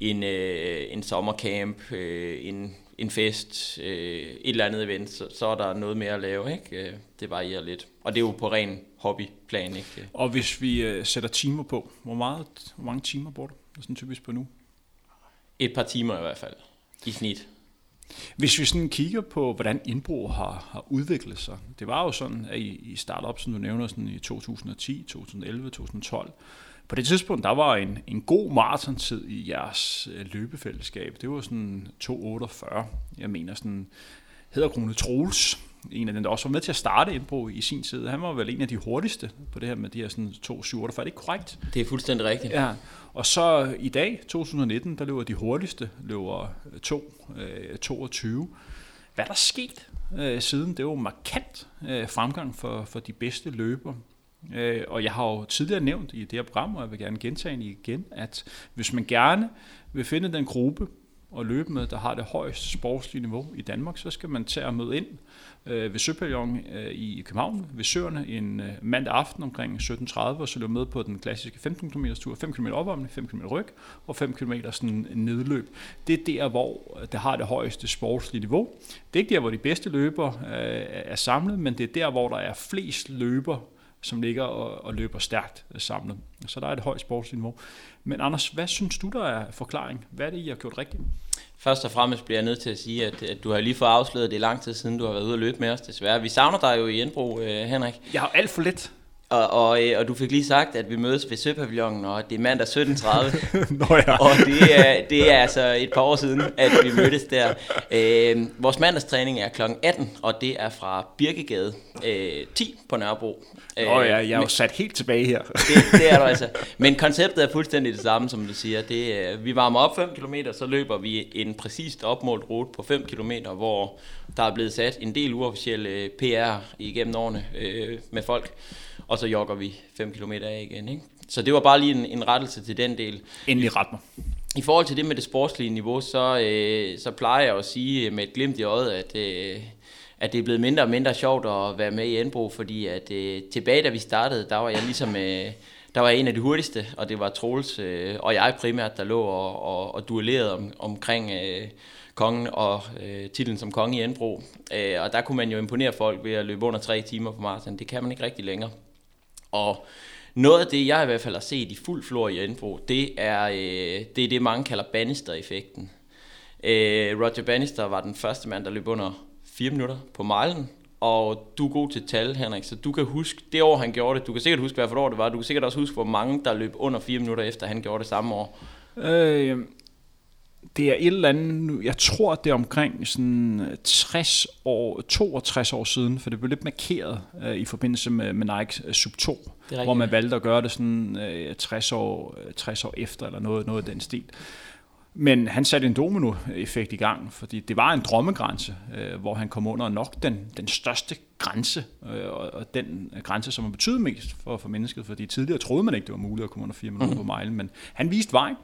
en, øh, en sommercamp, øh, en, en fest, øh, et eller andet event, så, så er der noget mere at lave. Ikke? Øh, det varierer lidt. Og det er jo på ren hobbyplan. Ikke? Og hvis vi øh, sætter timer på, hvor, meget, hvor mange timer bruger du sådan typisk på nu? Et par timer i hvert fald, i snit. Hvis vi sådan kigger på, hvordan indbrug har, har udviklet sig. Det var jo sådan, at i, i startup, som du nævner, sådan i 2010, 2011, 2012, på det tidspunkt, der var en, en god maratontid i jeres øh, løbefællesskab. Det var sådan 2.48. Jeg mener sådan, hedder Krone Troels, en af dem, der også var med til at starte Indbro i sin tid. Han var vel en af de hurtigste på det her med de her sådan 2.47. Er det ikke korrekt? Det er fuldstændig rigtigt. Ja. Og så i dag, 2019, der løber de hurtigste, løber 2, øh, 22. Hvad er der sket øh, siden? Det er jo markant øh, fremgang for, for de bedste løber. Øh, og jeg har jo tidligere nævnt i det her program, og jeg vil gerne gentage det igen, at hvis man gerne vil finde den gruppe og løbe med, der har det højeste sportslige niveau i Danmark, så skal man tage og møde ind øh, ved Søpavillon øh, i København, ved Søerne, en øh, mandag aften omkring 17.30, og så løbe med på den klassiske 15 km tur, 5 km opvarmning, 5 km ryg og 5 km sådan nedløb. Det er der, hvor øh, det har det højeste sportslige niveau. Det er ikke der, hvor de bedste løber øh, er samlet, men det er der, hvor der er flest løber, som ligger og, og løber stærkt samlet. Så der er et højt sportsniveau. Men Anders, hvad synes du, der er forklaring? Hvad er det, I har gjort rigtigt? Først og fremmest bliver jeg nødt til at sige, at, at du har lige fået afsløret det lang tid siden, du har været ude og løbe med os, desværre. Vi savner dig jo i Indbro, øh, Henrik. Jeg har alt for lidt. Og, og, øh, og du fik lige sagt, at vi mødes ved Søpavillonen, og det er mandag 17.30. (laughs) Nå ja. og det er, det er altså et par år siden, at vi mødtes der. Øh, vores mandagstræning er kl. 18, og det er fra Birkegade øh, 10 på Nørrebro. Nå ja, jeg er jo sat helt tilbage her. (laughs) det, det er du altså. Men konceptet er fuldstændig det samme, som du siger. Det, vi varmer op 5 km, så løber vi en præcist opmålt rute på 5 km, hvor der er blevet sat en del uofficielle PR igennem årene øh, med folk og så jogger vi 5 km af igen. Ikke? Så det var bare lige en, en rettelse til den del. Endelig ret mig. I forhold til det med det sportslige niveau, så, øh, så plejer jeg at sige med et glimt i øjet, at, øh, at det er blevet mindre og mindre sjovt at være med i Enbro, fordi at øh, tilbage da vi startede, der var jeg ligesom... Øh, der var en af de hurtigste, og det var Troels øh, og jeg primært, der lå og, og, og duellerede om, omkring øh, kongen og øh, titlen som konge i Enbro. Øh, og der kunne man jo imponere folk ved at løbe under tre timer på maraton. Det kan man ikke rigtig længere. Og noget af det, jeg i hvert fald har set i fuld flor i Indbro, det er, øh, det er det, mange kalder Bannister-effekten. Øh, Roger Bannister var den første mand, der løb under 4 minutter på milen, og du er god til tal, Henrik, så du kan huske det år, han gjorde det. Du kan sikkert huske, hvad for år det var. Du kan sikkert også huske, hvor mange, der løb under 4 minutter, efter han gjorde det samme år. Øh, det er et eller andet, jeg tror det er omkring sådan 60 år, 62 år siden, for det blev lidt markeret uh, i forbindelse med, med Nike uh, Sub 2, hvor man valgte at gøre det sådan uh, 60, år, 60 år efter, eller noget, noget af den stil. Men han satte en domino-effekt i gang, fordi det var en drømmegrænse, uh, hvor han kom under nok den, den største grænse, uh, og den grænse, som har betydet mest for, for mennesket, fordi tidligere troede man ikke, det var muligt at komme under 4 minutter mm. på milen, men han viste vej,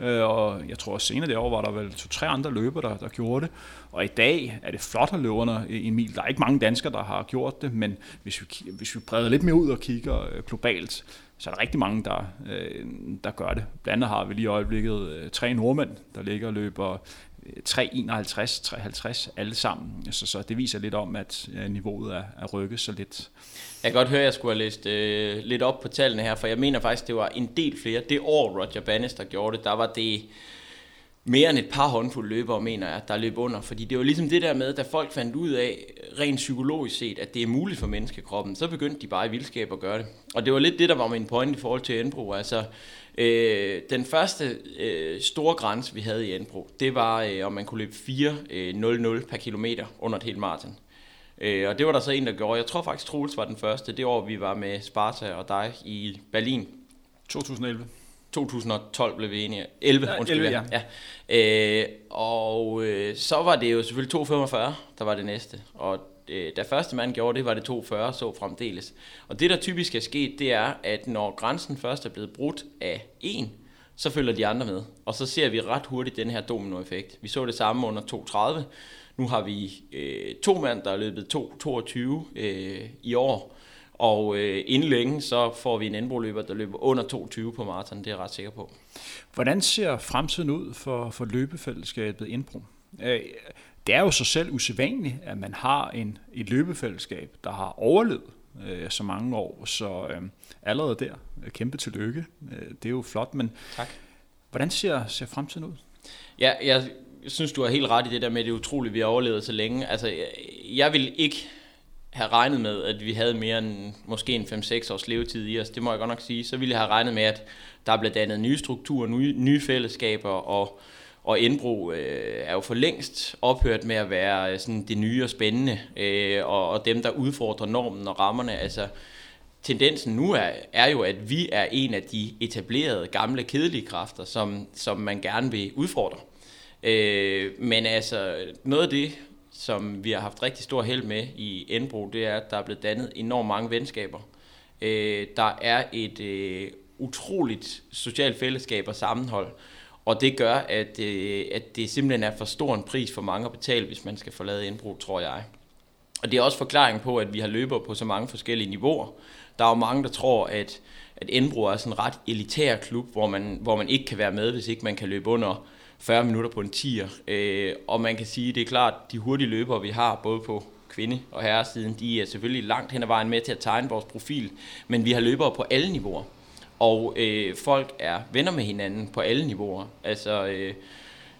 Øh, og jeg tror også senere det år var der vel to-tre andre løber, der, der gjorde det. Og i dag er det flot at løbe under øh, en mil. Der er ikke mange danskere, der har gjort det, men hvis vi, hvis vi breder lidt mere ud og kigger øh, globalt, så er der rigtig mange, der, øh, der gør det. Blandt andet har vi lige i øjeblikket øh, tre nordmænd, der ligger og løber øh, 3,51, 3,50 alle sammen. Så, så det viser lidt om, at øh, niveauet er, er rykket så lidt. Jeg kan godt høre, at jeg skulle have læst øh, lidt op på tallene her, for jeg mener faktisk, det var en del flere. Det år Roger Bannister gjorde det, der var det mere end et par håndfulde løbere, mener jeg, der løb under. Fordi det var ligesom det der med, da folk fandt ud af, rent psykologisk set, at det er muligt for menneskekroppen, så begyndte de bare i vildskab at gøre det. Og det var lidt det, der var min point i forhold til Enbro. Altså, øh, den første øh, store grænse, vi havde i Enbro, det var, øh, om man kunne løbe 4.00 øh, per kilometer under et helt maraton. Øh, og det var der så en, der gjorde. Jeg tror faktisk, Troels var den første. Det år, vi var med Sparta og dig i Berlin. 2011. 2012 blev vi enige. 11, ja, undskyld. 11, ja. ja. Øh, og øh, så var det jo selvfølgelig 2,45, der var det næste. Og øh, da første mand gjorde det, var det 240, så fremdeles. Og det, der typisk er sket, det er, at når grænsen først er blevet brudt af en, så følger de andre med. Og så ser vi ret hurtigt den her dominoeffekt. Vi så det samme under 230. Nu har vi øh, to mand, der er løbet 2.22 øh, i år. Og øh, inden længe, så får vi en indbroløber, der løber under 2.20 på maraton. Det er jeg ret sikker på. Hvordan ser fremtiden ud for, for løbefællesskabet Indbro? Øh, det er jo så selv usædvanligt, at man har en, et løbefællesskab, der har overlevet øh, så mange år. Så øh, allerede der, kæmpe tillykke. Øh, det er jo flot, men tak. hvordan ser, ser fremtiden ud? Ja, jeg synes, du har helt ret i det der med, at det er utroligt, at vi har overlevet så længe. Altså, jeg, jeg vil ikke have regnet med, at vi havde mere end måske en 5-6 års levetid i os. Det må jeg godt nok sige. Så ville jeg have regnet med, at der er blevet dannet nye strukturer, nye, nye fællesskaber, og, og indbrug øh, er jo for længst ophørt med at være øh, sådan det nye og spændende, øh, og, og dem, der udfordrer normen og rammerne. Altså, tendensen nu er, er jo, at vi er en af de etablerede, gamle, kedelige kræfter, som, som man gerne vil udfordre. Øh, men altså, noget af det, som vi har haft rigtig stor held med i Enbro, det er, at der er blevet dannet enormt mange venskaber. Øh, der er et øh, utroligt socialt fællesskab og sammenhold, og det gør, at, øh, at det simpelthen er for stor en pris for mange at betale, hvis man skal forlade Enbro, tror jeg. Og det er også forklaringen på, at vi har løber på så mange forskellige niveauer. Der er jo mange, der tror, at, at Enbro er sådan en ret elitær klub, hvor man, hvor man ikke kan være med, hvis ikke man kan løbe under 40 minutter på en tier. Øh, og man kan sige, det er klart, de hurtige løbere, vi har, både på kvinde- og herresiden, de er selvfølgelig langt hen ad vejen med til at tegne vores profil, men vi har løbere på alle niveauer. Og øh, folk er venner med hinanden på alle niveauer. Altså, øh,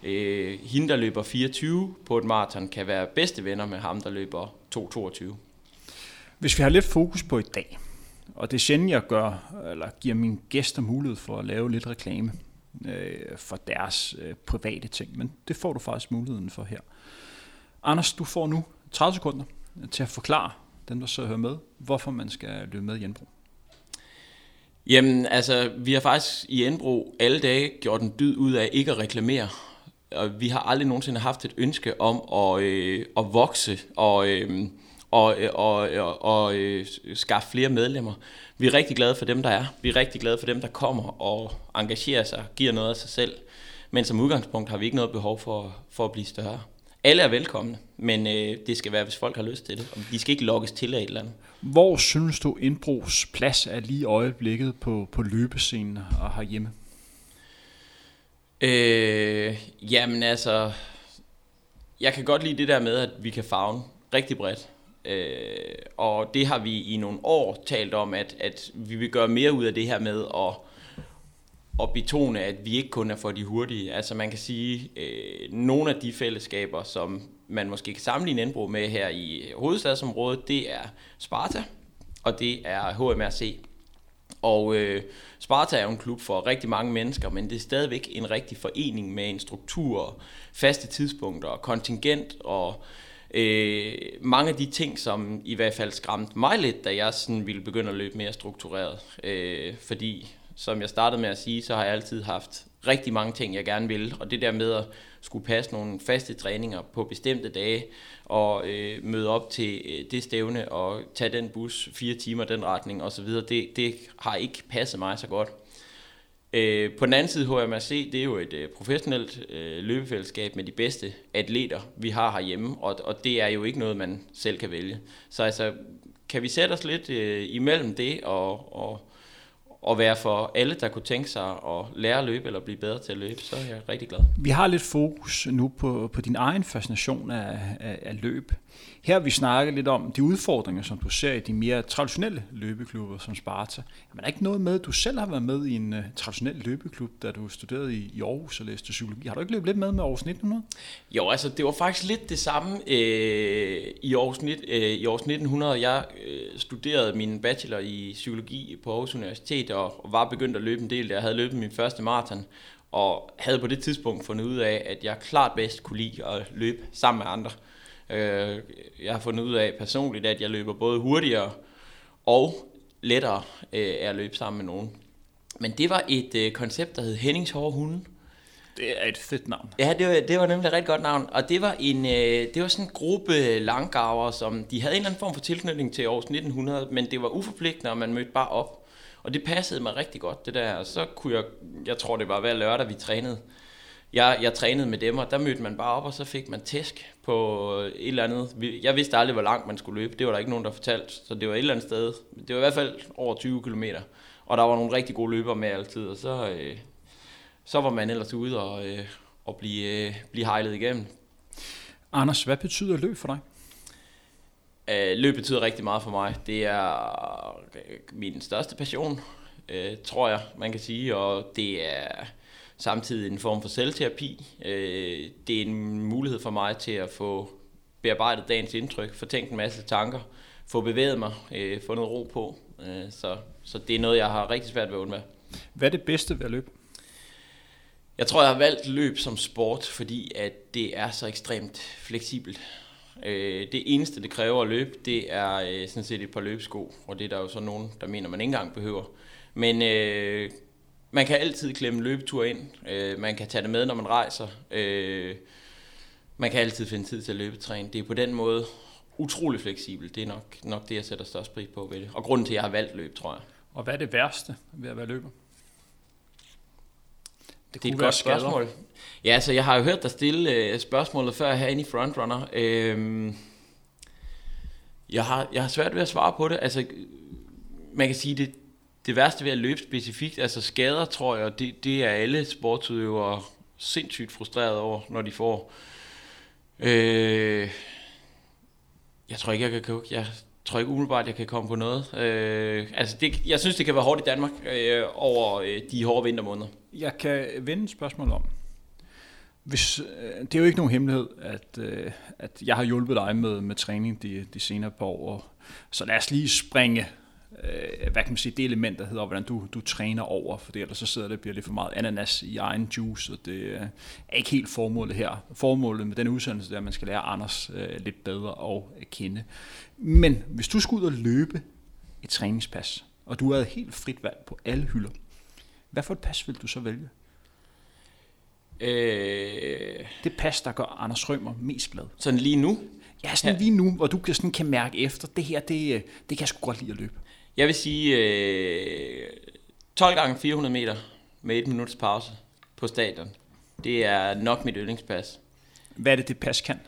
øh, hende, der løber 24 på et maraton, kan være bedste venner med ham, der løber 2.22. Hvis vi har lidt fokus på i dag, og det er sjældent, jeg gør, eller giver mine gæster mulighed for at lave lidt reklame, øh, for deres øh, private ting. Men det får du faktisk muligheden for her. Anders, du får nu 30 sekunder til at forklare dem, der så hører med, hvorfor man skal løbe med i Enbro. Jamen, altså, vi har faktisk i Enbro alle dage gjort en dyd ud af ikke at reklamere. Og vi har aldrig nogensinde haft et ønske om at, øh, at vokse og, øh, og, og, og, og øh, skaffe flere medlemmer. Vi er rigtig glade for dem, der er. Vi er rigtig glade for dem, der kommer og engagerer sig, giver noget af sig selv. Men som udgangspunkt har vi ikke noget behov for, for at blive større. Alle er velkomne, men øh, det skal være, hvis folk har lyst til det. Og de skal ikke lokkes til af et eller andet. Hvor synes du Indbros plads er lige i øjeblikket på, på løbescenen og herhjemme? Øh, jamen altså, jeg kan godt lide det der med, at vi kan fagne rigtig bredt. Øh, og det har vi i nogle år talt om, at, at vi vil gøre mere ud af det her med at, at betone, at vi ikke kun er for de hurtige. Altså man kan sige, øh, nogle af de fællesskaber, som man måske kan sammenligne indbrud med her i hovedstadsområdet, det er Sparta, og det er HMRC. Og øh, Sparta er jo en klub for rigtig mange mennesker, men det er stadigvæk en rigtig forening med en struktur, faste tidspunkter, kontingent og Øh, mange af de ting, som i hvert fald skræmte mig lidt, da jeg sådan ville begynde at løbe mere struktureret. Øh, fordi, som jeg startede med at sige, så har jeg altid haft rigtig mange ting, jeg gerne vil. Og det der med at skulle passe nogle faste træninger på bestemte dage, og øh, møde op til øh, det stævne, og tage den bus fire timer den retning osv., det, det har ikke passet mig så godt. Øh, på den anden side, HMRC, det er jo et øh, professionelt øh, løbefællesskab med de bedste atleter, vi har herhjemme, og, og det er jo ikke noget, man selv kan vælge. Så altså, kan vi sætte os lidt øh, imellem det og, og, og være for alle, der kunne tænke sig at lære at løbe eller blive bedre til at løbe, så er jeg rigtig glad. Vi har lidt fokus nu på, på din egen fascination af, af, af løb. Her vi snakker lidt om de udfordringer, som du ser i de mere traditionelle løbeklubber som Sparta. Jamen, er der ikke noget med, at du selv har været med i en uh, traditionel løbeklub, da du studerede i, i Aarhus og læste psykologi? Har du ikke løbet lidt med med Aarhus 1900? Jo, altså det var faktisk lidt det samme øh, i, Aarhus, øh, i Aarhus 1900. Jeg øh, studerede min bachelor i psykologi på Aarhus Universitet og, og var begyndt at løbe en del. Jeg havde løbet min første maraton og havde på det tidspunkt fundet ud af, at jeg klart bedst kunne lide at løbe sammen med andre. Øh, jeg har fundet ud af personligt, at jeg løber både hurtigere og lettere øh, at løbe sammen med nogen. Men det var et øh, koncept, der hed Hennings Hårde Hunde. Det er et fedt navn. Ja, det var, det var nemlig et rigtig godt navn. Og det var, en, øh, det var sådan en gruppe langgaver, som de havde en eller anden form for tilknytning til års 1900, men det var uforpligtende, og man mødte bare op. Og det passede mig rigtig godt, det der. Og så kunne jeg, jeg tror det var hver lørdag, vi trænede. Jeg, jeg trænede med dem, og der mødte man bare op, og så fik man tæsk på et eller andet. Jeg vidste aldrig, hvor langt man skulle løbe. Det var der ikke nogen, der fortalte. Så det var et eller andet sted. Det var i hvert fald over 20 km. Og der var nogle rigtig gode løbere med altid. Og så, øh, så var man ellers ude og, øh, og blive, øh, blive hejlet igennem. Anders, hvad betyder løb for dig? Øh, løb betyder rigtig meget for mig. Det er øh, min største passion, øh, tror jeg, man kan sige. Og det er samtidig en form for selvterapi. Øh, det er en mulighed for mig til at få bearbejdet dagens indtryk, få tænkt en masse tanker, få bevæget mig, øh, få noget ro på. Øh, så, så det er noget, jeg har rigtig svært ved at undvære. Hvad er det bedste ved at løbe? Jeg tror, jeg har valgt løb som sport, fordi at det er så ekstremt fleksibelt. Øh, det eneste, det kræver at løbe, det er øh, sådan set et par løbesko, og det er der jo så nogen, der mener, man ikke engang behøver. Men øh, man kan altid klemme løbetur ind. Øh, man kan tage det med, når man rejser. Øh, man kan altid finde tid til at løbetræne. Det er på den måde utrolig fleksibelt. Det er nok, nok det, jeg sætter størst pris på ved det. Og grunden til, at jeg har valgt løb, tror jeg. Og hvad er det værste ved at være løber? Det, det er et godt spørgsmål. Ja, altså jeg har jo hørt dig stille øh, spørgsmålet før herinde i Frontrunner. Øhm, jeg, har, jeg har svært ved at svare på det. Altså, man kan sige, det, det værste ved at løbe specifikt, altså skader, tror jeg, det, det er alle sportsudøvere sindssygt frustreret over, når de får. Øh, jeg tror ikke, jeg kan, jeg tror ikke umiddelbart, jeg kan komme på noget. Øh, altså det, jeg synes, det kan være hårdt i Danmark øh, over øh, de hårde vintermåneder. Jeg kan vende et spørgsmål om. Hvis, øh, det er jo ikke nogen hemmelighed, at, øh, at jeg har hjulpet dig med, med træning de, de senere par år. Så lad os lige springe øh, hvad kan man sige, det element, der hedder, hvordan du, du træner over, for ellers så sidder det bliver lidt for meget ananas i egen juice, og det øh, er ikke helt formålet her. Formålet med den udsendelse er, at man skal lære Anders øh, lidt bedre at kende. Men hvis du skulle ud og løbe et træningspas, og du havde helt frit valg på alle hylder, hvad for et pas vil du så vælge? Øh, Det pas, der gør Anders Rømer mest glad. sådan lige nu, Ja, sådan Ja. lige nu, hvor du kan, sådan kan mærke efter, det her, det, øh, det kan jeg sgu godt lide at løbe. Jeg vil sige øh, 12 gange 400 meter med et minuts pause på stadion. Det er nok mit yndlingspas. Hvad er det, det pas kan?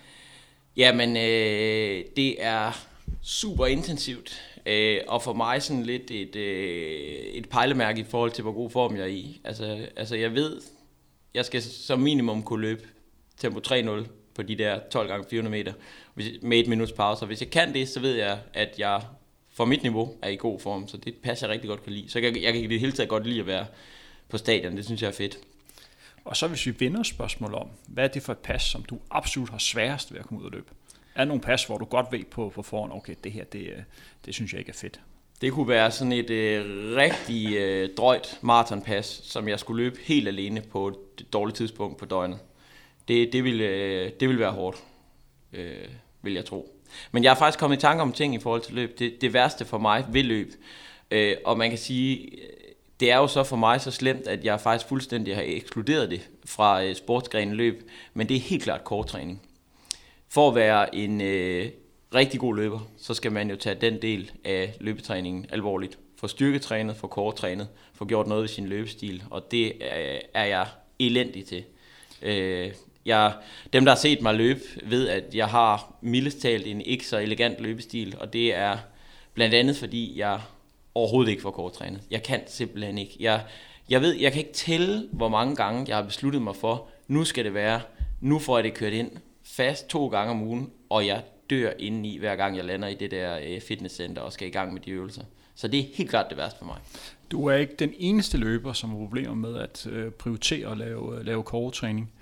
Jamen, øh, det er super intensivt. Øh, og for mig sådan lidt et, øh, et pejlemærke i forhold til, hvor god form jeg er i. Altså, altså jeg ved, jeg skal som minimum kunne løbe tempo 3-0 på de der 12 gange 400 meter med et minuts pause. Og hvis jeg kan det, så ved jeg, at jeg for mit niveau er i god form. Så det passer jeg rigtig godt kan lide. Så jeg, jeg kan i det hele taget godt lide at være på stadion. Det synes jeg er fedt. Og så hvis vi vender spørgsmål om, hvad er det for et pas, som du absolut har sværest ved at komme ud og løbe? Er der nogle pas, hvor du godt ved på, på forhånd, okay, det her, det, øh, det synes jeg ikke er fedt. Det kunne være sådan et øh, rigtig øh, drøjt maratonpas, som jeg skulle løbe helt alene på et dårligt tidspunkt på døgnet. Det, det, ville, øh, det ville være hårdt, øh, vil jeg tro. Men jeg er faktisk kommet i tanke om ting i forhold til løb. Det, det værste for mig ved løb, øh, og man kan sige, øh, det er jo så for mig så slemt, at jeg faktisk fuldstændig har ekskluderet det fra øh, sportsgrenen løb, men det er helt klart korttræning. For at være en øh, rigtig god løber, så skal man jo tage den del af løbetræningen alvorligt. Få styrketrænet, få korttrænet, få gjort noget ved sin løbestil, og det er, er jeg elendig til. Øh, jeg, dem, der har set mig løbe, ved, at jeg har mildest talt en ikke så elegant løbestil, og det er blandt andet, fordi jeg overhovedet ikke får korttrænet. Jeg kan simpelthen ikke. Jeg, jeg ved, jeg kan ikke tælle, hvor mange gange jeg har besluttet mig for, nu skal det være, nu får jeg det kørt ind fast to gange om ugen, og jeg dør indeni, hver gang jeg lander i det der øh, fitnesscenter og skal i gang med de øvelser. Så det er helt klart det værste for mig. Du er ikke den eneste løber, som har problemer med at øh, prioritere at lave, øh, lave korttræning.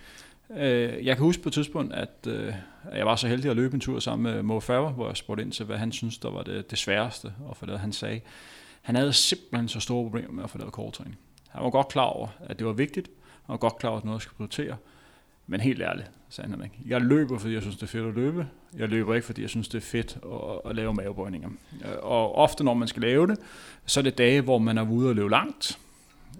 Øh, jeg kan huske på et tidspunkt, at øh, jeg var så heldig at løbe en tur sammen med Mo Farah, hvor jeg spurgte ind til, hvad han synes, der var det, det sværeste at få lavet. Han sagde, han havde simpelthen så store problemer med at få lavet korttræning. Han var godt klar over, at det var vigtigt, og var godt klar over, at noget skulle prioritere. Men helt ærligt, sagde han ikke. Jeg løber, fordi jeg synes, det er fedt at løbe. Jeg løber ikke, fordi jeg synes, det er fedt at, at lave mavebøjninger. Øh, og ofte, når man skal lave det, så er det dage, hvor man er ude og løbe langt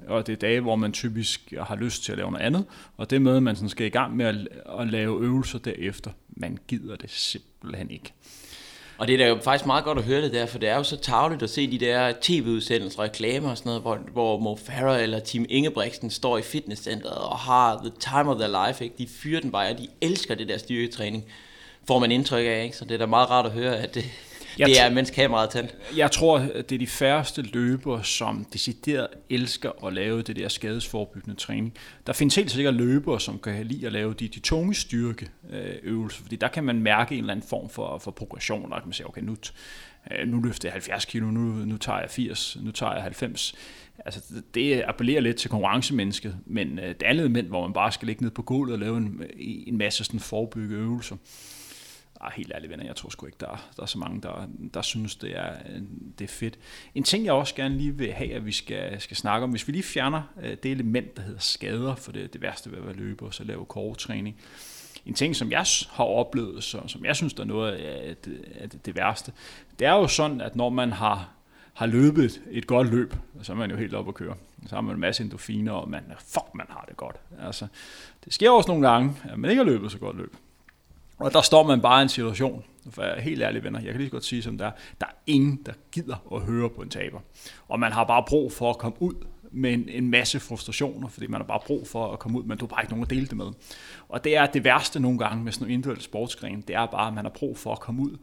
og det er dage, hvor man typisk har lyst til at lave noget andet, og det med, at man sådan skal i gang med at, at lave øvelser derefter. Man gider det simpelthen ikke. Og det er da jo faktisk meget godt at høre det der, for det er jo så tageligt at se de der tv-udsendelser, reklamer og sådan noget, hvor, hvor Mo Farah eller Team Ingebrigtsen står i fitnesscenteret og har the time of their life. Ikke? De fyrer den bare, og de elsker det der styrketræning. Får man indtryk af, ikke? Så det er da meget rart at høre, at det, jeg det er, mens kameraet tændt. Jeg tror, det er de færreste løbere, som decideret elsker at lave det der skadesforbyggende træning. Der findes helt sikkert løbere, som kan lide at lave de, de tunge styrkeøvelser, fordi der kan man mærke en eller anden form for, for progression, og man sige, okay, nu, øh, nu løfter jeg 70 kilo, nu, nu tager jeg 80, nu tager jeg 90. Altså, det appellerer lidt til konkurrencemennesket, men øh, det andet element, hvor man bare skal ligge ned på gulvet og lave en, en masse sådan forebygge øvelser, Ah, helt ærligt venner, jeg tror sgu ikke, der, der er så mange, der, der synes, det er, øh, det er fedt. En ting, jeg også gerne lige vil have, at vi skal, skal snakke om, hvis vi lige fjerner øh, det element, der hedder skader, for det, det værste ved at være løber og så lave træning. En ting, som jeg har oplevet, så, som jeg synes, der er noget af det, af det, værste, det er jo sådan, at når man har har løbet et godt løb, så er man jo helt op at køre. Så har man en masse endorfiner, og man, fuck, man har det godt. Altså, det sker også nogle gange, at man ikke har løbet så godt løb. Og der står man bare i en situation, for jeg er helt ærlig venner, jeg kan lige så godt sige som der er, der er ingen, der gider at høre på en taber. Og man har bare brug for at komme ud med en, en masse frustrationer, fordi man har bare brug for at komme ud, men du har bare ikke nogen at dele det med. Og det er det værste nogle gange med sådan en individuel sportsgren, det er bare, at man har brug for at komme ud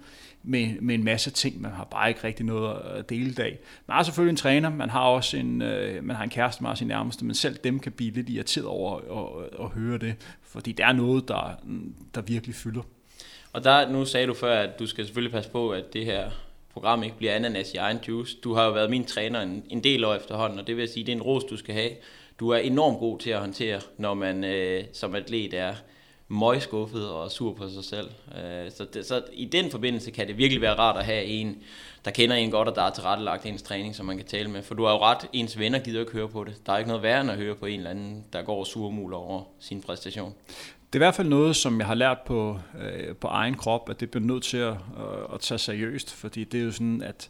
med, med en masse ting, man har bare ikke rigtig noget at dele af. Man har selvfølgelig en træner, man har også en, øh, man har en kæreste, man har sin nærmeste, men selv dem kan blive lidt irriteret over at, at, at høre det, fordi det er noget, der, der virkelig fylder. Og der, nu sagde du før, at du skal selvfølgelig passe på, at det her program ikke bliver ananas i egen juice. Du har jo været min træner en, en del år efterhånden, og det vil sige, det er en ros, du skal have. Du er enormt god til at håndtere, når man øh, som atlet er møgskuffet og sur på sig selv. Øh, så, det, så i den forbindelse kan det virkelig være rart at have en, der kender en godt, og der er tilrettelagt ens træning, som man kan tale med. For du har jo ret, ens venner gider ikke høre på det. Der er ikke noget værre end at høre på en eller anden, der går surmuler over sin præstation det er i hvert fald noget, som jeg har lært på, øh, på egen krop, at det bliver nødt til at, øh, at tage seriøst, fordi det er jo sådan, at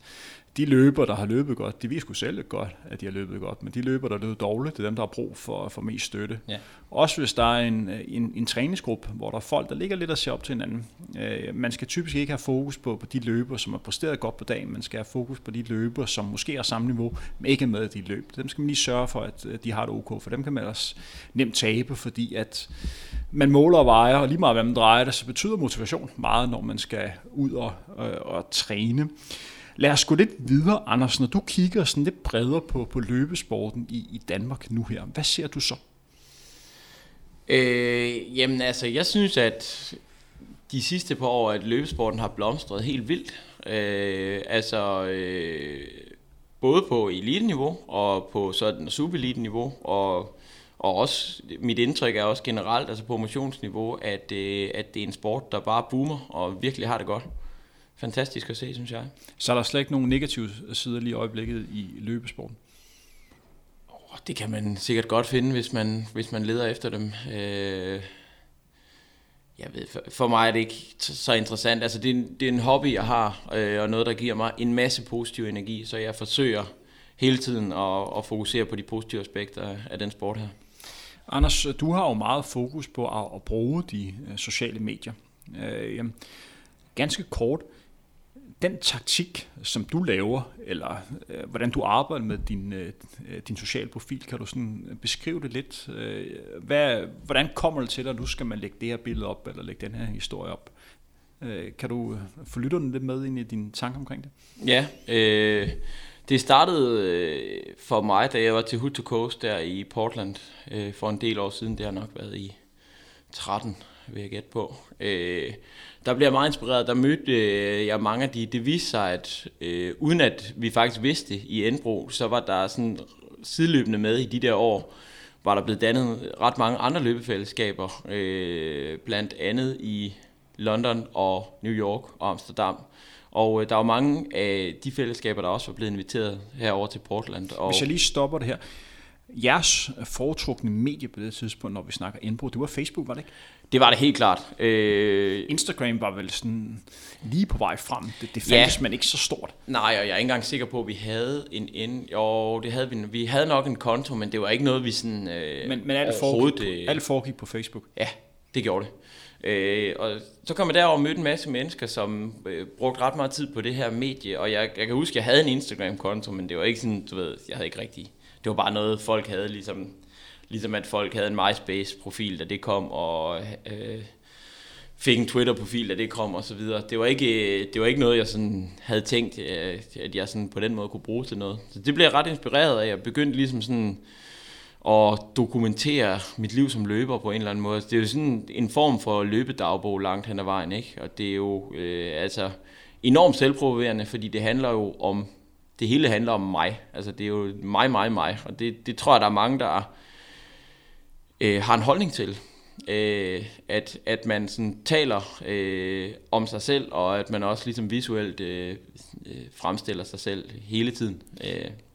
de løber, der har løbet godt, de viser selv godt, at de har løbet godt, men de løber, der løber dårligt, det er dem, der har brug for, for mest støtte. Ja. Også hvis der er en, en, en træningsgruppe, hvor der er folk, der ligger lidt og ser op til hinanden. Øh, man skal typisk ikke have fokus på, på de løber, som har præsteret godt på dagen, man skal have fokus på de løber, som måske har samme niveau, men ikke er med i de løb. Dem skal man lige sørge for, at de har det ok, for dem kan man også nemt tabe, fordi at man måler og vejer, og lige meget hvad man drejer det, så betyder motivation meget, når man skal ud og, og, og træne. Lad os gå lidt videre, Anders. Når du kigger sådan lidt bredere på, på løbesporten i, i Danmark nu her, hvad ser du så? Øh, jamen altså, jeg synes, at de sidste par år, at løbesporten har blomstret helt vildt. Øh, altså, øh, både på eliteniveau og på sådan super-elite-niveau, og, og også, mit indtryk er også generelt, altså på motionsniveau, at, øh, at det er en sport, der bare boomer og virkelig har det godt fantastisk at se, synes jeg. Så er der slet ikke nogen negative sider lige i øjeblikket i løbesporten? Oh, det kan man sikkert godt finde, hvis man, hvis man leder efter dem. Øh, jeg ved, for, for mig er det ikke så interessant. Altså, det, er en, det er en hobby, jeg har, øh, og noget, der giver mig en masse positiv energi, så jeg forsøger hele tiden at, at fokusere på de positive aspekter af den sport her. Anders, du har jo meget fokus på at, at bruge de uh, sociale medier. Uh, ganske kort, den taktik, som du laver, eller øh, hvordan du arbejder med din, øh, øh din sociale profil, kan du sådan beskrive det lidt? Øh, hvad, hvordan kommer det til dig, at nu skal man lægge det her billede op, eller lægge den her historie op? Øh, kan du øh, få lytterne lidt med ind i dine tanker omkring det? Ja, øh, det startede øh, for mig, da jeg var til Hood to Coast der i Portland øh, for en del år siden. Det har nok været i 13, vil jeg gætte på. Øh, der bliver meget inspireret. Der mødte øh, jeg mange af de. Det viste sig, at øh, uden at vi faktisk vidste i Enbro, så var der sådan sideløbende med i de der år, var der blevet dannet ret mange andre løbefællesskaber, øh, blandt andet i London og New York og Amsterdam. Og øh, der var mange af de fællesskaber, der også var blevet inviteret herover til Portland. Og Hvis jeg lige stopper det her. jeres foretrukne medie på det tidspunkt, når vi snakker indbrud, det var Facebook, var det ikke? Det var det helt klart. Øh, Instagram var vel sådan lige på vej frem. Det, det fandtes, ja. men ikke så stort. Nej, og jeg er ikke engang sikker på, at vi havde en ind. Jo, det havde vi. Vi havde nok en konto, men det var ikke noget, vi sådan øh, Men, men alt, foregik, øh, alt foregik på Facebook. Ja, det gjorde det. Øh, og så kom jeg derover og mødte en masse mennesker, som øh, brugte ret meget tid på det her medie, og jeg, jeg kan huske, at jeg havde en Instagram-konto, men det var ikke sådan, du ved, jeg havde ikke rigtig, det var bare noget, folk havde ligesom, ligesom at folk havde en MySpace-profil, da det kom, og øh, fik en Twitter-profil, da det kom, og så videre. Det var ikke, øh, det var ikke noget, jeg sådan havde tænkt, øh, at jeg sådan på den måde kunne bruge til noget. Så det blev jeg ret inspireret af. Jeg begyndte ligesom sådan at dokumentere mit liv som løber på en eller anden måde. Det er jo sådan en form for løbedagbog langt hen ad vejen, ikke? Og det er jo øh, altså enormt selvprovoverende, fordi det handler jo om, det hele handler om mig. Altså det er jo mig, mig, mig. Og det, det tror jeg, der er mange, der øh, har en holdning til. Øh, at, at man sådan taler øh, om sig selv, og at man også ligesom visuelt øh, øh fremstiller sig selv hele tiden. Øh,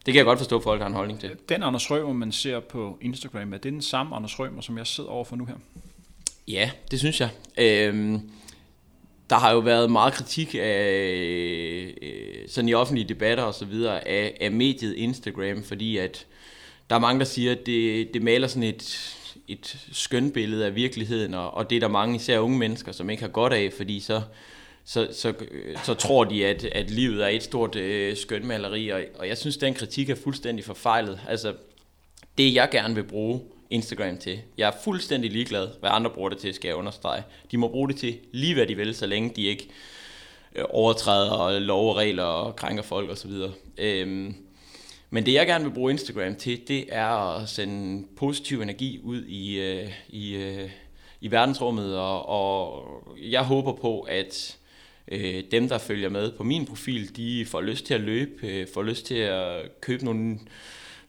det kan jeg godt forstå, at folk har en holdning til. Den Anders Rømer, man ser på Instagram, er det den samme Anders Rømer, som jeg sidder overfor nu her? Ja, det synes jeg. Øhm, der har jo været meget kritik af øh, sådan i offentlige debatter og så videre af, af mediet Instagram, fordi at der er mange, der siger, at det, det maler sådan et, et skønbillede af virkeligheden, og, og det er der mange, især unge mennesker, som ikke har godt af, fordi så så, så, så tror de, at, at livet er et stort øh, skønmaleri, og, og jeg synes, den kritik er fuldstændig forfejlet. Altså, det jeg gerne vil bruge Instagram til, jeg er fuldstændig ligeglad, hvad andre bruger det til, skal jeg understrege. De må bruge det til lige hvad de vil, så længe de ikke øh, overtræder lov og regler og krænker folk osv. Øhm, men det jeg gerne vil bruge Instagram til, det er at sende positiv energi ud i, øh, i, øh, i verdensrummet, og, og jeg håber på, at øh, dem, der følger med på min profil, de får lyst til at løbe, øh, får lyst til at købe nogle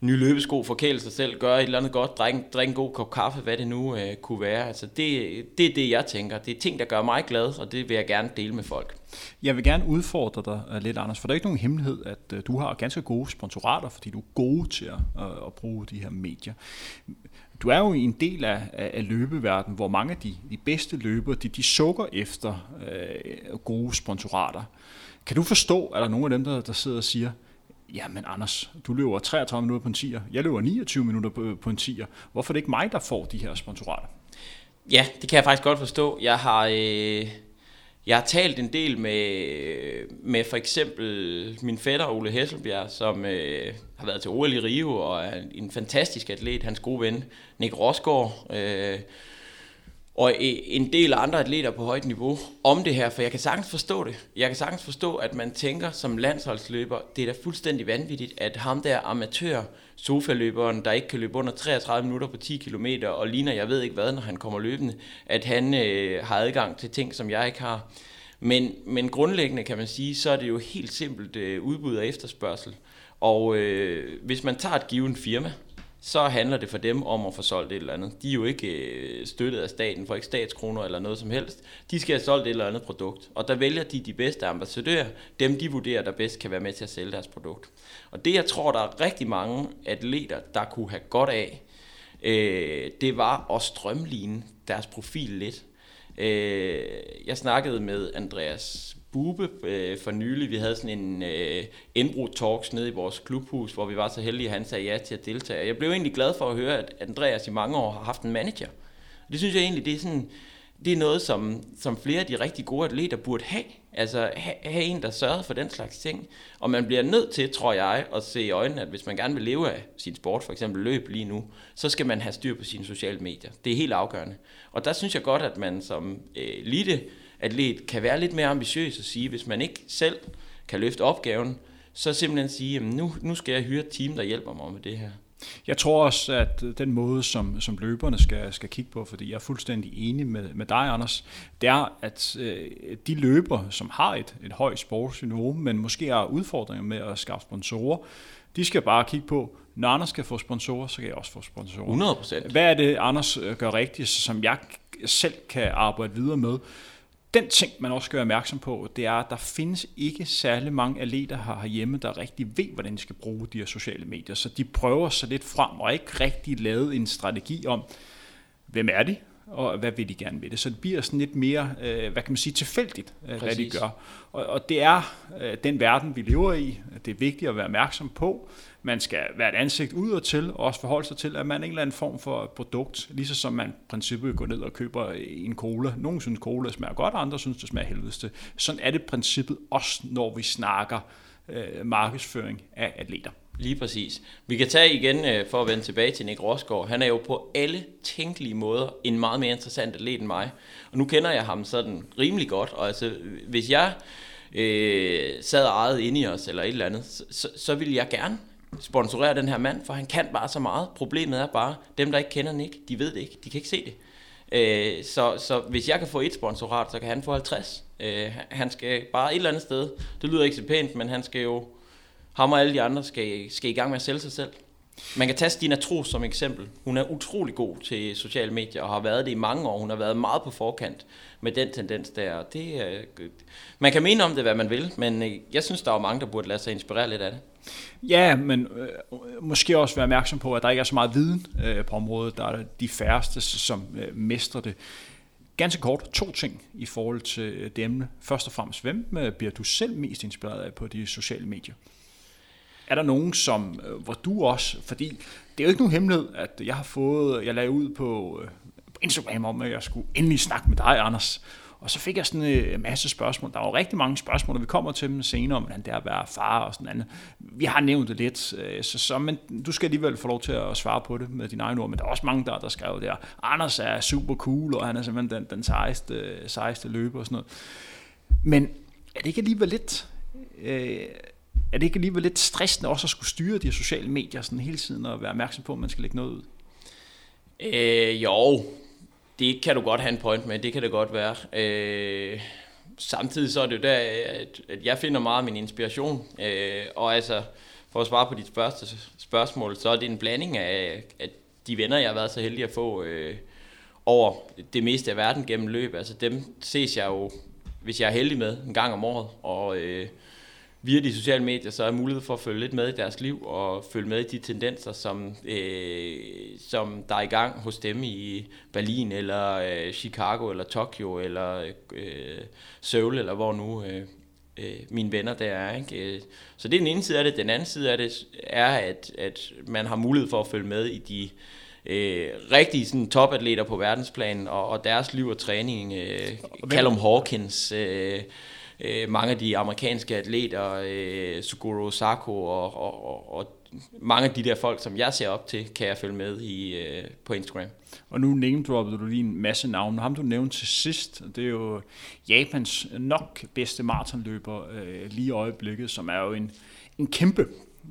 nye løbesko, forkæle sig selv, gøre et eller andet godt, drikke, drikke en god kop kaffe, hvad det nu øh, kunne være. Altså det, det er det, jeg tænker. Det er ting, der gør mig glad, og det vil jeg gerne dele med folk. Jeg vil gerne udfordre dig øh, lidt, Anders, for der er ikke nogen hemmelighed, at øh, du har ganske gode sponsorater, fordi du er god til at, øh, at bruge de her medier du er jo en del af, af løbeverdenen, hvor mange af de, de bedste løbere, de, de sukker efter øh, gode sponsorater. Kan du forstå, at der er nogle af dem, der, der sidder og siger, jamen Anders, du løber 33 minutter på en tiger, jeg løber 29 minutter på, på en tiger. Hvorfor er det ikke mig, der får de her sponsorater? Ja, det kan jeg faktisk godt forstå. Jeg har... Øh jeg har talt en del med, med for eksempel min fætter Ole Hesselbjerg, som øh, har været til OL i Rio og er en fantastisk atlet, hans gode ven Nick Rosgaard, øh, og en del andre atleter på højt niveau om det her, for jeg kan sagtens forstå det. Jeg kan sagtens forstå, at man tænker som landsholdsløber, det er da fuldstændig vanvittigt, at ham der amatør sofaløberen, der ikke kan løbe under 33 minutter på 10 km, og ligner jeg ved ikke hvad, når han kommer løbende, at han øh, har adgang til ting, som jeg ikke har. Men, men grundlæggende kan man sige, så er det jo helt simpelt øh, udbud og efterspørgsel. Og øh, hvis man tager et givet firma, så handler det for dem om at få solgt et eller andet. De er jo ikke øh, støttet af staten, for ikke statskroner eller noget som helst. De skal have solgt et eller andet produkt. Og der vælger de de bedste ambassadører, dem de vurderer, der bedst kan være med til at sælge deres produkt. Og det jeg tror, der er rigtig mange atleter, der kunne have godt af, øh, det var at strømline deres profil lidt. Øh, jeg snakkede med Andreas Bube øh, for nylig. Vi havde sådan en øh, indbrud talks nede i vores klubhus, hvor vi var så heldige, at han sagde ja til at deltage. Jeg blev egentlig glad for at høre, at Andreas i mange år har haft en manager. Det synes jeg egentlig, det er, sådan, det er noget, som, som flere af de rigtig gode atleter burde have. Altså have, have en, der sørger for den slags ting. Og man bliver nødt til, tror jeg, at se i øjnene, at hvis man gerne vil leve af sin sport, for eksempel løb lige nu, så skal man have styr på sine sociale medier. Det er helt afgørende. Og der synes jeg godt, at man som øh, elite atlet kan være lidt mere ambitiøs og sige, hvis man ikke selv kan løfte opgaven, så simpelthen sige, at nu, nu skal jeg hyre et team, der hjælper mig med det her. Jeg tror også, at den måde, som, som løberne skal, skal kigge på, fordi jeg er fuldstændig enig med, med dig, Anders, det er, at øh, de løber, som har et, et højt sportsniveau, men måske har udfordringer med at skaffe sponsorer, de skal bare kigge på, når Anders skal få sponsorer, så kan jeg også få sponsorer. 100 Hvad er det, Anders øh, gør rigtigt, som jeg selv kan arbejde videre med? Den ting, man også skal være opmærksom på, det er, at der findes ikke særlig mange atleter her herhjemme, der rigtig ved, hvordan de skal bruge de her sociale medier. Så de prøver sig lidt frem og ikke rigtig lavet en strategi om, hvem er de, og hvad vil de gerne med det. Så det bliver sådan lidt mere, øh, hvad kan man sige, tilfældigt, øh, hvad de gør. Og, og det er øh, den verden, vi lever i. Det er vigtigt at være opmærksom på. Man skal være et ansigt udad til, og også forholde sig til, at man er en eller anden form for produkt, ligesom som man i princippet går ned og køber en cola. Nogle synes, cola smager godt, andre synes, det smager helvede. Sådan er det princippet også, når vi snakker øh, markedsføring af atleter. Lige præcis. Vi kan tage igen, øh, for at vende tilbage til Nick Rosgaard. Han er jo på alle tænkelige måder en meget mere interessant atlet end mig. Og nu kender jeg ham sådan rimelig godt, og altså, hvis jeg øh, sad ejet inde i os, eller et eller andet, så, så ville jeg gerne sponsorere den her mand, for han kan bare så meget. Problemet er bare, dem der ikke kender Nick, de ved det ikke, de kan ikke se det. Øh, så, så hvis jeg kan få et sponsorat, så kan han få 50. Øh, han skal bare et eller andet sted, det lyder ikke så pænt, men han skal jo ham og alle de andre skal, skal i gang med at sælge sig selv. Man kan tage Stina Tro som eksempel. Hun er utrolig god til sociale medier og har været det i mange år. Hun har været meget på forkant med den tendens der. Det, er, man kan mene om det, hvad man vil, men øh, jeg synes, der er mange, der burde lade sig inspirere lidt af det. Ja, men øh, måske også være opmærksom på, at der ikke er så meget viden øh, på området. Der er de færreste, som øh, mestrer det. Ganske kort, to ting i forhold til øh, det emne. Først og fremmest, hvem bliver du selv mest inspireret af på de sociale medier? Er der nogen, som, øh, hvor du også, fordi det er jo ikke nogen hemmelighed, at jeg har fået, jeg lagde ud på, øh, på Instagram om, at jeg skulle endelig snakke med dig, Anders. Og så fik jeg sådan øh, en masse spørgsmål. Der var rigtig mange spørgsmål, og vi kommer til dem senere, om hvordan det er at være far og sådan andet. Vi har nævnt det lidt, så, så men du skal alligevel få lov til at svare på det med dine egne ord. Men der er også mange, der, der skrev der, Anders er super cool, og han er simpelthen den, den sejeste, sejeste løber og sådan noget. Men er det ikke alligevel lidt... Øh, er det ikke alligevel lidt stressende også at skulle styre de sociale medier sådan hele tiden og være opmærksom på, at man skal lægge noget ud? Øh, jo, det kan du godt have en point med, det kan det godt være. Øh, samtidig så er det jo der, at, at jeg finder meget af min inspiration. Øh, og altså, for at svare på dit første spørgsmål, så er det en blanding af, at de venner, jeg har været så heldig at få øh, over det meste af verden gennem løb, altså dem ses jeg jo, hvis jeg er heldig med, en gang om året. Og øh, via de sociale medier, så er mulighed for at følge lidt med i deres liv og følge med i de tendenser, som, øh, som der er i gang hos dem i Berlin eller øh, Chicago eller Tokyo eller øh, Seoul eller hvor nu øh, øh, mine venner der er. Ikke? Så det er den ene side af det. Den anden side af det er, at, at man har mulighed for at følge med i de øh, rigtige sådan, topatleter på verdensplan og, og deres liv og træning. Øh, Callum Hawkins... Øh, øh, mange af de amerikanske atleter, øh, Suguro Sako og, og, og, og mange af de der folk, som jeg ser op til, kan jeg følge med i øh, på Instagram. Og nu name-droppede du lige en masse navne. Ham du nævnte til sidst, det er jo Japans nok bedste maratonløber øh, lige i øjeblikket, som er jo en, en kæmpe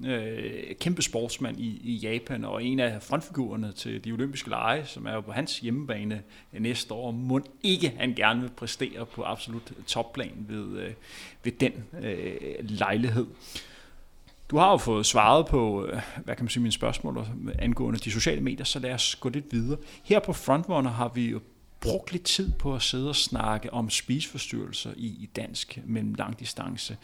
øh, kæmpe sportsmand i, i Japan, og en af frontfigurerne til de olympiske lege, som er jo på hans hjemmebane næste år. Må ikke han gerne vil præstere på absolut topplan ved, øh, ved den øh, lejlighed. Du har jo fået svaret på, øh, hvad kan man sige, mine spørgsmål angående de sociale medier, så lad os gå lidt videre. Her på Frontrunner har vi jo brugt lidt tid på at sidde og snakke om spiseforstyrrelser i, i dansk mellem langdistance.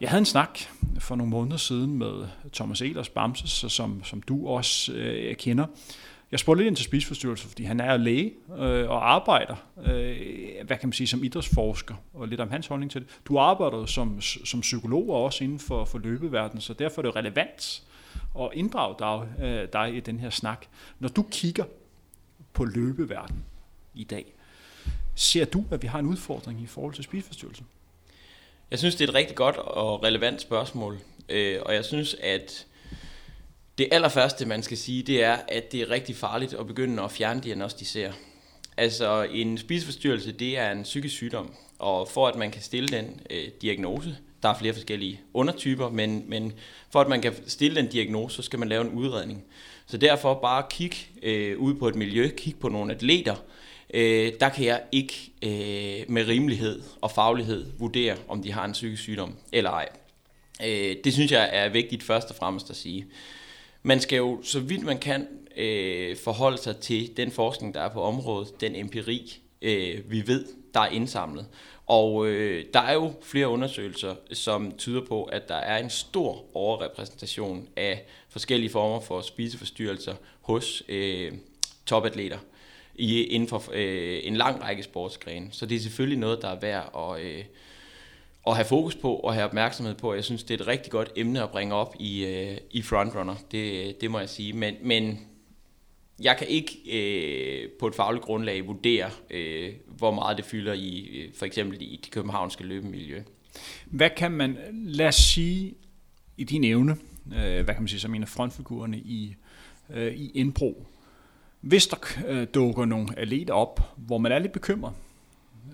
Jeg havde en snak for nogle måneder siden med Thomas Elers Bamses, som, som du også øh, kender. Jeg spurgte lidt ind til spiseforstyrrelser, fordi han er læge øh, og arbejder, øh, hvad kan man sige, som idrætsforsker, og lidt om hans holdning til det. Du arbejder som, som psykolog og også inden for, for løbeverdenen, så derfor er det relevant at inddrage dig, øh, dig i den her snak. Når du kigger på løbeverdenen i dag, ser du, at vi har en udfordring i forhold til spiseforstyrrelser? Jeg synes, det er et rigtig godt og relevant spørgsmål, øh, og jeg synes, at det allerførste, man skal sige, det er, at det er rigtig farligt at begynde at fjerne diagnostisere. Altså, en spiseforstyrrelse, det er en psykisk sygdom, og for at man kan stille den øh, diagnose, der er flere forskellige undertyper, men, men for at man kan stille den diagnose, så skal man lave en udredning. Så derfor bare kig øh, ud på et miljø, kig på nogle atleter, øh, der kan jeg ikke øh, med rimelighed og faglighed vurdere, om de har en psykisk sygdom eller ej. Øh, det synes jeg er vigtigt først og fremmest at sige. Man skal jo så vidt man kan øh, forholde sig til den forskning, der er på området, den empiri, øh, vi ved, der er indsamlet. Og øh, der er jo flere undersøgelser, som tyder på, at der er en stor overrepræsentation af forskellige former for spiseforstyrrelser hos øh, topatleter i, inden for øh, en lang række sportsgrene. Så det er selvfølgelig noget, der er værd at, øh, at have fokus på og have opmærksomhed på. Jeg synes, det er et rigtig godt emne at bringe op i, øh, i Frontrunner. Det, det må jeg sige. Men, men jeg kan ikke øh, på et fagligt grundlag vurdere, øh, hvor meget det fylder i øh, for eksempel i det københavnske løbemiljø. Hvad kan man, lad os sige, i din evne, øh, hvad kan man sige, som en af frontfigurerne i, øh, i Indbro, hvis der øh, dukker nogle atleter op, hvor man er lidt bekymret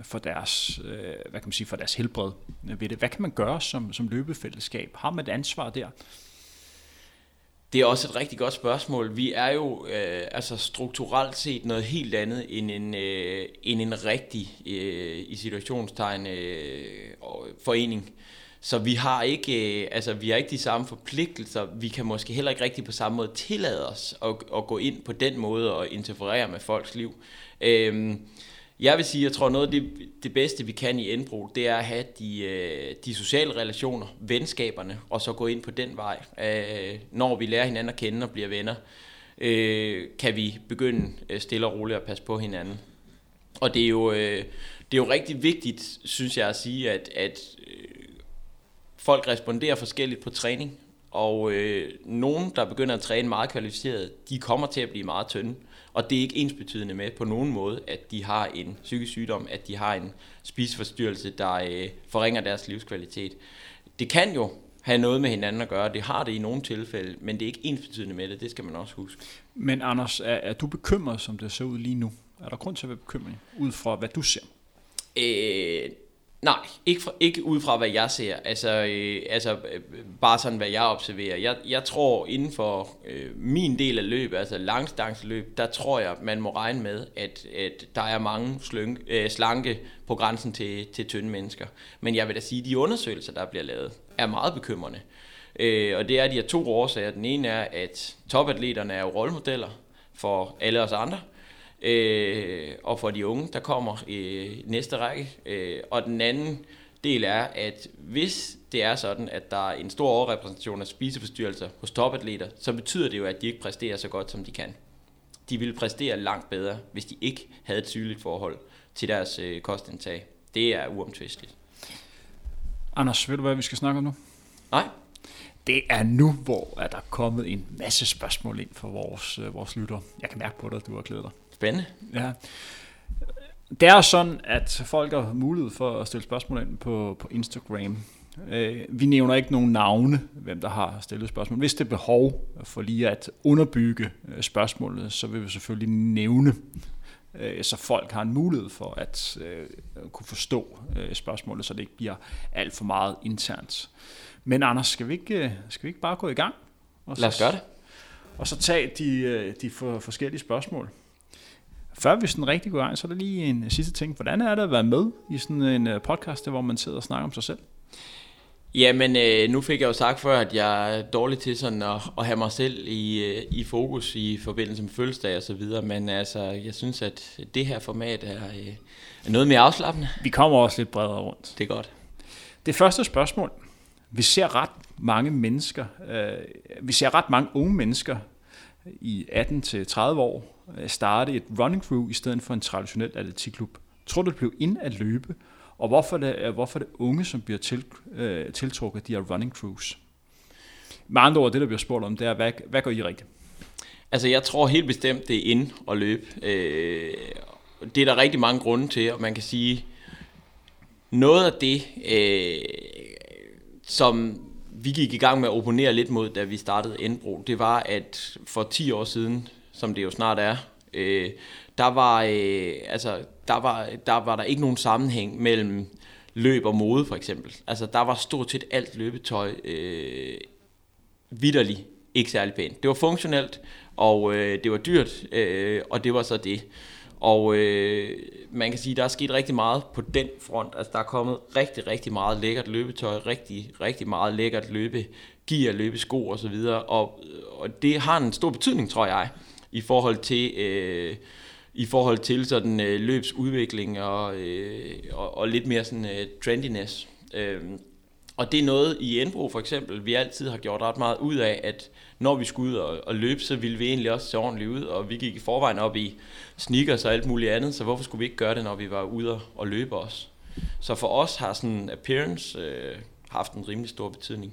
for deres, øh, hvad kan man sige, for deres helbred ved det, hvad kan man gøre som, som løbefællesskab? Har man et ansvar der? Det er også et rigtig godt spørgsmål. Vi er jo øh, altså strukturelt set noget helt andet end en, øh, end en rigtig, øh, i situationstegn, øh, forening. Så vi har ikke, øh, altså vi har ikke de samme forpligtelser. Vi kan måske heller ikke rigtig på samme måde tillade os at, at gå ind på den måde og interferere med folks liv. Øh, jeg vil sige, jeg tror noget af det, det bedste, vi kan i Indbro, det er at have de, øh, de sociale relationer, venskaberne, og så gå ind på den vej. Øh, når vi lærer hinanden at kende og bliver venner, øh, kan vi begynde øh, stille og roligt at passe på hinanden. Og det er jo, øh, det er jo rigtig vigtigt, synes jeg at sige, at, at øh, folk responderer forskelligt på træning. Og øh, nogen, der begynder at træne meget kvalificeret, de kommer til at blive meget tynde. Og det er ikke ensbetydende med på nogen måde, at de har en psykisk sygdom, at de har en spiseforstyrrelse, der øh, forringer deres livskvalitet. Det kan jo have noget med hinanden at gøre. Det har det i nogle tilfælde, men det er ikke ensbetydende med det. Det skal man også huske. Men Anders, er, er du bekymret, som det ser ud lige nu? Er der grund til at være bekymret, ud fra hvad du ser? Øh, Nej, ikke, fra, ikke ud fra, hvad jeg ser. Altså, øh, altså øh, bare sådan, hvad jeg observerer. Jeg, jeg tror, inden for øh, min del af løbet, altså langstangsløb, der tror jeg, man må regne med, at, at der er mange slønke, øh, slanke på grænsen til, til tynde mennesker. Men jeg vil da sige, at de undersøgelser, der bliver lavet, er meget bekymrende. Øh, og det er de her to årsager. Den ene er, at topatleterne er jo rollemodeller for alle os andre øh, og for de unge, der kommer i næste række. Øh, og den anden del er, at hvis det er sådan, at der er en stor overrepræsentation af spiseforstyrrelser hos topatleter, så betyder det jo, at de ikke præsterer så godt, som de kan. De ville præstere langt bedre, hvis de ikke havde et sygeligt forhold til deres øh, kostindtag. Det er uomtvisteligt. Anders, ved du, hvad vi skal snakke om nu? Nej. Det er nu, hvor er der kommet en masse spørgsmål ind fra vores, øh, vores lytter. Jeg kan mærke på dig, at du har glædet dig. Spændende. Ja. Det er sådan, at folk har mulighed for at stille spørgsmål ind på, på Instagram. Øh, vi nævner ikke nogen navne, hvem der har stillet spørgsmål. Hvis det er behov for lige at underbygge øh, spørgsmålet, så vil vi selvfølgelig nævne, øh, så folk har en mulighed for at kunne forstå spørgsmålet, så det ikke bliver alt for meget internt. Men Anders, skal vi ikke, skal vi ikke bare gå i gang? Og Lad os gøre det. Og så tage de, de for, forskellige spørgsmål. Før vi sådan rigtig går i gang, så er der lige en sidste ting. Hvordan er det at være med i sådan en øh, podcast, hvor man sidder og snakker om sig selv? Jamen, øh, nu fik jeg jo sagt før, at jeg er dårlig til sådan at, at have mig selv i, øh, i fokus i forbindelse med fødselsdag og så videre, men altså, jeg synes, at det her format er, øh, er noget mere afslappende. Vi kommer også lidt bredere rundt. Det er godt. Det første spørgsmål. Vi ser ret mange mennesker, øh, vi ser ret mange unge mennesker i 18-30 år, Øh, Øh, starte et running crew i stedet for en traditionel atletikklub? Tror du, det blev ind at løbe? Og hvorfor det, øh, hvorfor det unge, som bliver til, øh, tiltrukket af de her running crews? Med andre ord, det der bliver spurgt om, det er, hvad, hvad gør I rigtigt? Altså, jeg tror helt bestemt, det er ind at løbe. Øh, det er der rigtig mange grunde til, og man kan sige, noget af det, øh, som vi gik i gang med at opponere lidt mod, da vi startede Endbro, det var, at for 10 år siden, som det jo snart er, øh, der, var, øh, altså, der, var, der var der ikke nogen sammenhæng mellem løb og mode for eksempel. Altså der var stort set alt løbetøj øh, vidderligt ikke særlig pænt. Det var funktionelt, og øh, det var dyrt, øh, og det var så det. Og øh, man kan sige, at der er sket rigtig meget på den front. Altså der er kommet rigtig, rigtig meget lækkert løbetøj, rigtig, rigtig meget lækkert løbe gear, løbesko og så videre. Og, og det har en stor betydning, tror jeg, i forhold til øh, i forhold til sådan øh, løbsudvikling og, øh, og, og lidt mere sådan øh, trendiness. Øh, og det er noget i Enbro for eksempel, vi altid har gjort ret meget ud af, at når vi skulle ud og, og løbe, så ville vi egentlig også se ordentligt ud, og vi gik i forvejen op i sneakers og alt muligt andet, så hvorfor skulle vi ikke gøre det, når vi var ude og løbe også? Så for os har sådan appearance øh, haft en rimelig stor betydning.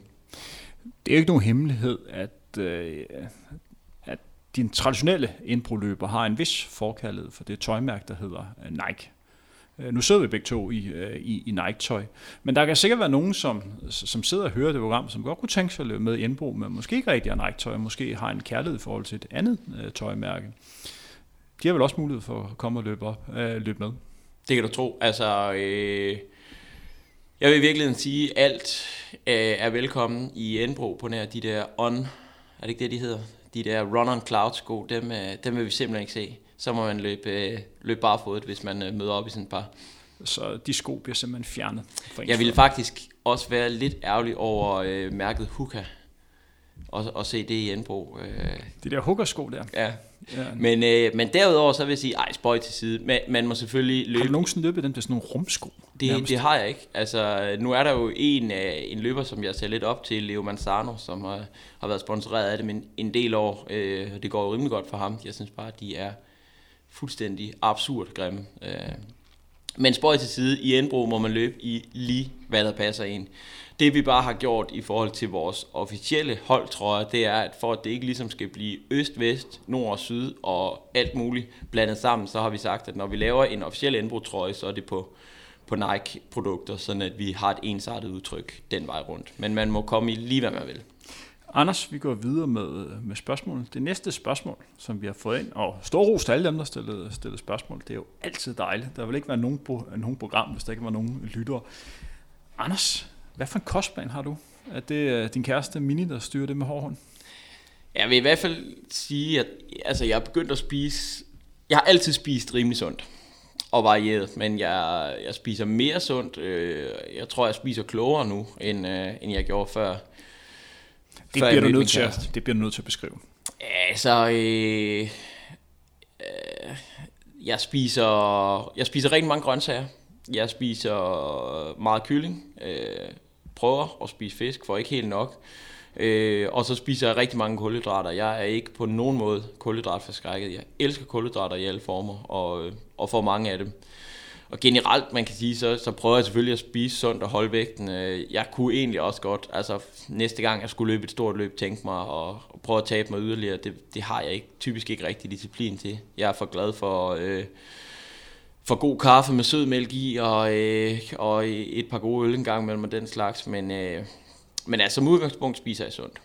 Det er jo ikke nogen hemmelighed, at, øh, din traditionelle indbroløber har en vis forkærlighed for det tøjmærke, der hedder øh, Nike. Øh, nu sidder vi begge to i, øh, i, i Nike-tøj, men der kan sikkert være nogen, som, som sidder og hører det program, som godt kunne tænke sig at løbe med i indbrug, men måske ikke rigtig har Nike-tøj, måske har en kærlighed i forhold til et andet øh, tøjmærke. De har vel også mulighed for at komme og løbe, op, øh, løbe med. Det kan du tro. Altså, øh, jeg vil i virkeligheden sige, at alt øh, er velkommen i Enbro på nær de der on, er det ikke det, de hedder? De der run on cloud sko, dem, øh, dem vil vi simpelthen ikke se. Så må man løbe, øh, løbe barfodet, hvis man øh, møder op i sådan et par. Så de sko bliver simpelthen fjernet? Jeg ville faktisk også være lidt ærgerlig over øh, mærket Huka og, og se det i Enbro. Øh. De der huggersko der? Ja, Ja. Men, øh, men derudover så vil jeg sige, ej, spøj til side. Man, man må selvfølgelig løbe... Har du nogensinde løbet den til sådan nogle rumsko? Det, det har jeg ikke. Altså, nu er der jo en, øh, en løber, som jeg ser lidt op til, Leo Manzano, som har, har været sponsoreret af det en, en del år. Øh, det går jo rimelig godt for ham. Jeg synes bare, at de er fuldstændig absurd grimme. Øh, men spøj til side, i Enbro må man løbe i lige, hvad der passer ind. Det vi bare har gjort i forhold til vores officielle holdtrøjer, det er, at for at det ikke ligesom skal blive øst, vest, nord og syd og alt muligt blandet sammen, så har vi sagt, at når vi laver en officiel indbrugtrøje, så er det på, på Nike-produkter, sådan at vi har et ensartet udtryk den vej rundt. Men man må komme i lige, hvad man vil. Anders, vi går videre med, med spørgsmålet. Det næste spørgsmål, som vi har fået ind, og stor ros til alle dem, der stillede, stillede spørgsmål, det er jo altid dejligt. Der vil ikke være nogen, nogen program, hvis der ikke var nogen lyttere. Anders, hvad for en kostplan har du? Er det øh, din kæreste Mini, der styrer det med hård Jeg vil i hvert fald sige, at altså, jeg er begyndt at spise... Jeg har altid spist rimelig sundt og varieret, men jeg, jeg spiser mere sundt. Øh, jeg tror, jeg spiser klogere nu, end, øh, end jeg gjorde før. Det, før bliver du nødt til, at, det bliver du nødt til at beskrive. Altså, øh, øh, jeg spiser jeg spiser rigtig mange grøntsager. Jeg spiser meget kylling. Øh, prøver at spise fisk, for ikke helt nok. Øh, og så spiser jeg rigtig mange kulhydrater. Jeg er ikke på nogen måde kulhydratforskrækket. Jeg elsker kulhydrater i alle former, og, og får mange af dem. Og generelt, man kan sige, så, så prøver jeg selvfølgelig at spise sundt og holde vægten. Øh, jeg kunne egentlig også godt, altså næste gang jeg skulle løbe et stort løb, tænke mig og, og prøve at tabe mig yderligere. Det, det har jeg ikke, typisk ikke rigtig disciplin til. Jeg er for glad for... Øh, for god kaffe med sød mælk i, og, øh, og et par gode øl en gang mellem den slags, men, øh, men altså som udgangspunkt spiser jeg sundt.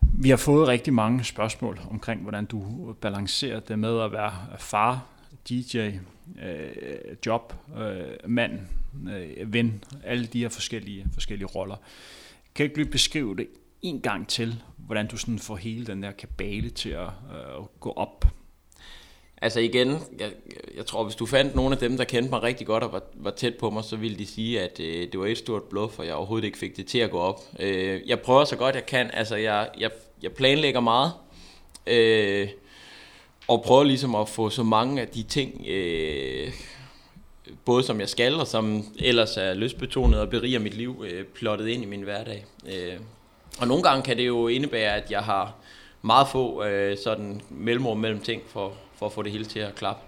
Vi har fået rigtig mange spørgsmål omkring, hvordan du balancerer det med at være far, DJ, øh, job, øh, mand, øh, ven, alle de her forskellige, forskellige roller. Kan du ikke lige beskrive det en gang til, hvordan du sådan får hele den der kabale til at øh, gå op? Altså igen, jeg, jeg tror, hvis du fandt nogle af dem, der kendte mig rigtig godt og var, var tæt på mig, så ville de sige, at øh, det var et stort bluff, og jeg overhovedet ikke fik det til at gå op. Øh, jeg prøver så godt jeg kan. Altså, jeg, jeg, jeg planlægger meget. Øh, og prøver ligesom at få så mange af de ting, øh, både som jeg skal, og som ellers er lystbetonet og beriger mit liv, øh, plottet ind i min hverdag. Øh, og nogle gange kan det jo indebære, at jeg har meget få øh, sådan mellemrum mellem ting for, for at få det hele til at klappe.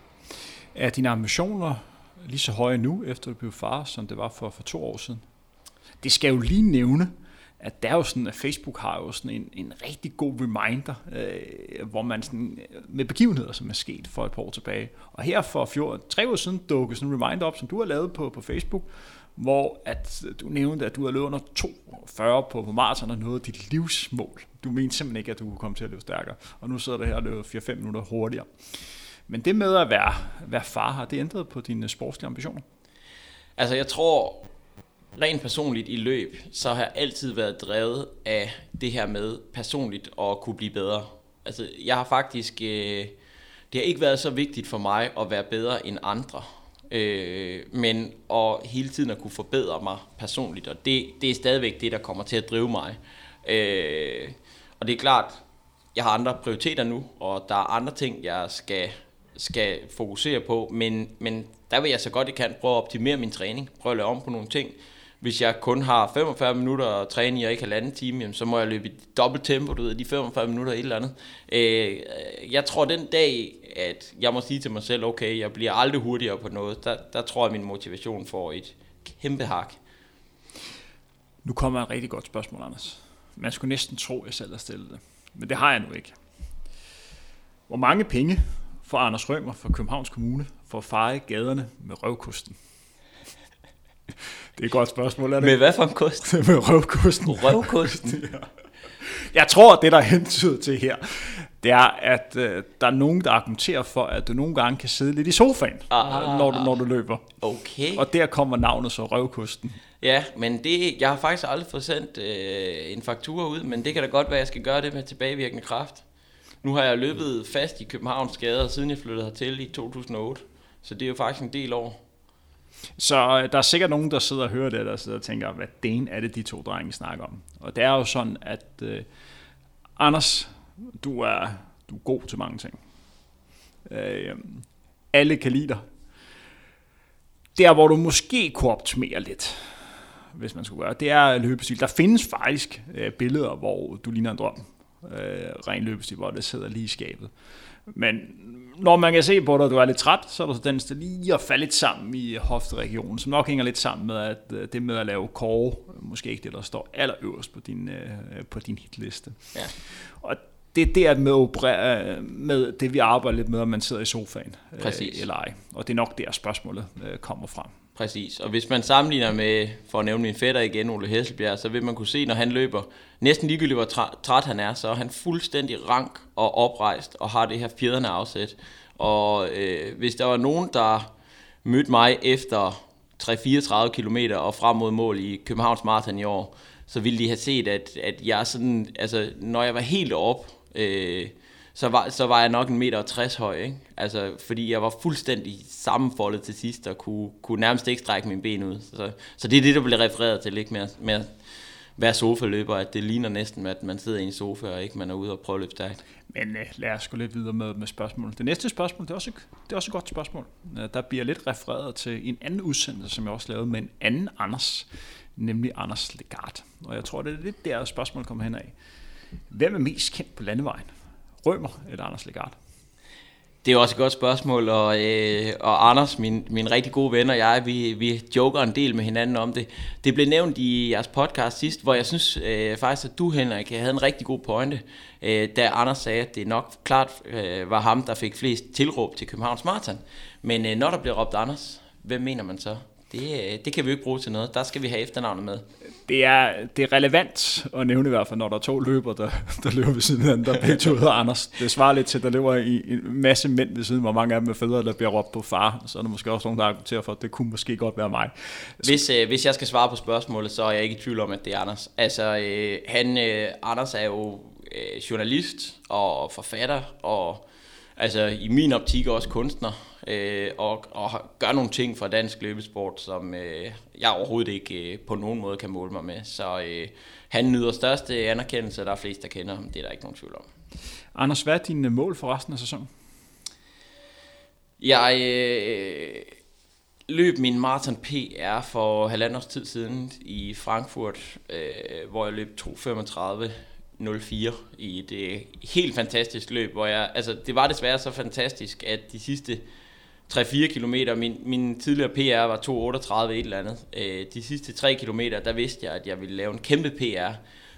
Er dine ambitioner lige så høje nu, efter du blev far, som det var for, for to år siden? Det skal jo lige nævne, at der er jo sådan, at Facebook har jo sådan en, en rigtig god reminder, øh, hvor man sådan, øh, med begivenheder, som er sket for et par år tilbage. Og her for fjord, tre år siden dukkede sådan en reminder op, som du har lavet på, på Facebook, hvor at øh, du nævnte, at du har løbet under 42 på, på maraton og noget dit livsmål. Du mente simpelthen ikke, at du kunne komme til at løbe stærkere. Og nu sidder du her og løber 4-5 minutter hurtigere. Men det med at være, være far, har det ændret på dine sportslige ambitioner? Altså jeg tror, rent personligt i løb, så har jeg altid været drevet af det her med personligt at kunne blive bedre. Altså jeg har faktisk, øh, det har ikke været så vigtigt for mig at være bedre end andre. Øh, men og hele tiden at kunne forbedre mig personligt, og det, det er stadigvæk det, der kommer til at drive mig. Øh, og det er klart, jeg har andre prioriteter nu, og der er andre ting, jeg skal skal fokusere på, men, men der vil jeg så godt jeg kan prøve at optimere min træning, prøve at lave om på nogle ting. Hvis jeg kun har 45 minutter at træne i og ikke halvanden time, jamen, så må jeg løbe i dobbelt tempo, du ved, de 45 minutter et eller andet. Øh, jeg tror den dag, at jeg må sige til mig selv, okay, jeg bliver aldrig hurtigere på noget, der, der tror jeg, at min motivation får et kæmpe hak. Nu kommer et rigtig godt spørgsmål, Anders. Man skulle næsten tro, at jeg selv har stillet det. Men det har jeg nu ikke. Hvor mange penge får Anders Rømer fra Københavns Kommune for at feje gaderne med røvkosten? Det er et godt spørgsmål, er det? Med hvad for en kost? (laughs) med røvkosten. (laughs) Røvkosten? (laughs) ja. Jeg tror, det, der er hentydet til her, det er, at øh, der er nogen, der argumenterer for, at du nogle gange kan sidde lidt i sofaen, Ah. når, du, når du løber. Okay. Og der kommer navnet så røvkosten. Ja, men det, jeg har faktisk aldrig fået sendt øh, en faktura ud, men det kan da godt være, at jeg skal gøre det med tilbagevirkende kraft. Nu har jeg løbet fast i Københavns gader, siden jeg flyttede hertil i 2008. Så det er jo faktisk en del år. Så øh, der er sikkert nogen, der sidder og hører det, der sidder og tænker, hvad den er det, de to drenge snakker om. Og det er jo sådan, at øh, Anders, du er, du er god til mange ting. Øh, alle kan lide dig. Der, hvor du måske kunne optimere lidt, hvis man skulle gøre, det er løbestil. Der findes faktisk øh, billeder, hvor du ligner en drøm. Øh, ren løbestil, hvor det sidder lige i skabet. Men når man kan se på dig, at du er lidt træt, så er der tendens til lige at falde lidt sammen i hofteregionen, som nok hænger lidt sammen med, at øh, det med at lave core, måske ikke det, der står allerøverst på din, øh, på din hitliste. Ja. Og det er der med, operere med det, vi arbejder lidt med, at man sidder i sofaen. øh, Præcis. Eller ej. Og det er nok der, spørgsmålet øh, kommer frem. Præcis, og hvis man sammenligner med, for at nævne min fætter igen, Ole Hesselbjerg, så vil man kunne se, når han løber, næsten ligegyldigt hvor træt han er, så er han fuldstændig rank og oprejst og har det her fjederne afsæt. Og øh, hvis der var nogen, der mødte mig efter 3-34 km og frem mod mål i Københavns Marathon i år, så ville de have set, at, at jeg sådan, altså når jeg var helt op, øh, så var, så var jeg nok en meter og 60 høj, ikke? Altså, fordi jeg var fuldstændig sammenfoldet til sidst, og kunne, kunne nærmest ikke strække mine ben ud. Så, så det er det, der bliver refereret til, ikke? Med, at- med at være sofaløber, at det ligner næsten, at man sidder i en sofa, og ikke man er ude og prøve at løbe stærkt. Men øh, lad os gå lidt videre med, med spørgsmålet. Det næste spørgsmål, det er, også, det er også et godt spørgsmål. Øh, der bliver lidt refereret til en anden udsendelse, som jeg også lavede med en anden Anders, nemlig Anders Legard. Og jeg tror, det er lidt der, spørgsmålet kommer hen af. Hvem er mest kendt på landevejen? Rømer eller Anders Legard? Det er også et godt spørgsmål, og, øh, og Anders, min, min rigtig gode ven og jeg, vi, vi joker en del med hinanden om det. Det blev nævnt i jeres podcast sidst, hvor jeg synes øh, faktisk, at du, Henrik, havde en rigtig god pointe, øh, da Anders sagde, at det nok klart øh, var ham, der fik flest tilråb til Københavns Marathon. Men øh, når der bliver råbt Anders, hvem mener man så? Det, øh, det kan vi jo ikke bruge til noget. Der skal vi have efternavnet med. Det er, det er relevant at nævne i hvert fald, når der er to løber, der, der løber ved siden af hinanden, der begge to hedder Anders. Det svarer lidt til, at der løber i en masse mænd ved siden, hvor mange af dem er fædre, der bliver råbt på far. Så er der måske også nogen, der argumenterer for, at det kunne måske godt være mig. Hvis, øh, hvis jeg skal svare på spørgsmålet, så er jeg ikke i tvivl om, at det er Anders. Altså, øh, han, øh, Anders er jo øh, journalist og forfatter, og altså, i min optik også kunstner, øh, og, og gør nogle ting for dansk løbesport, som øh, jeg overhovedet ikke øh, på nogen måde kan måle mig med. Så øh, han nyder største anerkendelse, der er flest, der kender ham. Det er der ikke nogen tvivl om. Anders, hvad er dine mål for resten af sæsonen? Jeg øh, løb min maraton PR for halvandet års tid siden i Frankfurt, øh, hvor jeg løb 2.35.04 i et øh, helt fantastisk løb, hvor jeg, altså det var desværre så fantastisk, at de sidste 3-4 km. min, min tidligere PR var 2.38 et eller andet. Øh, de sidste 3 km, der vidste jeg, at jeg ville lave en kæmpe PR.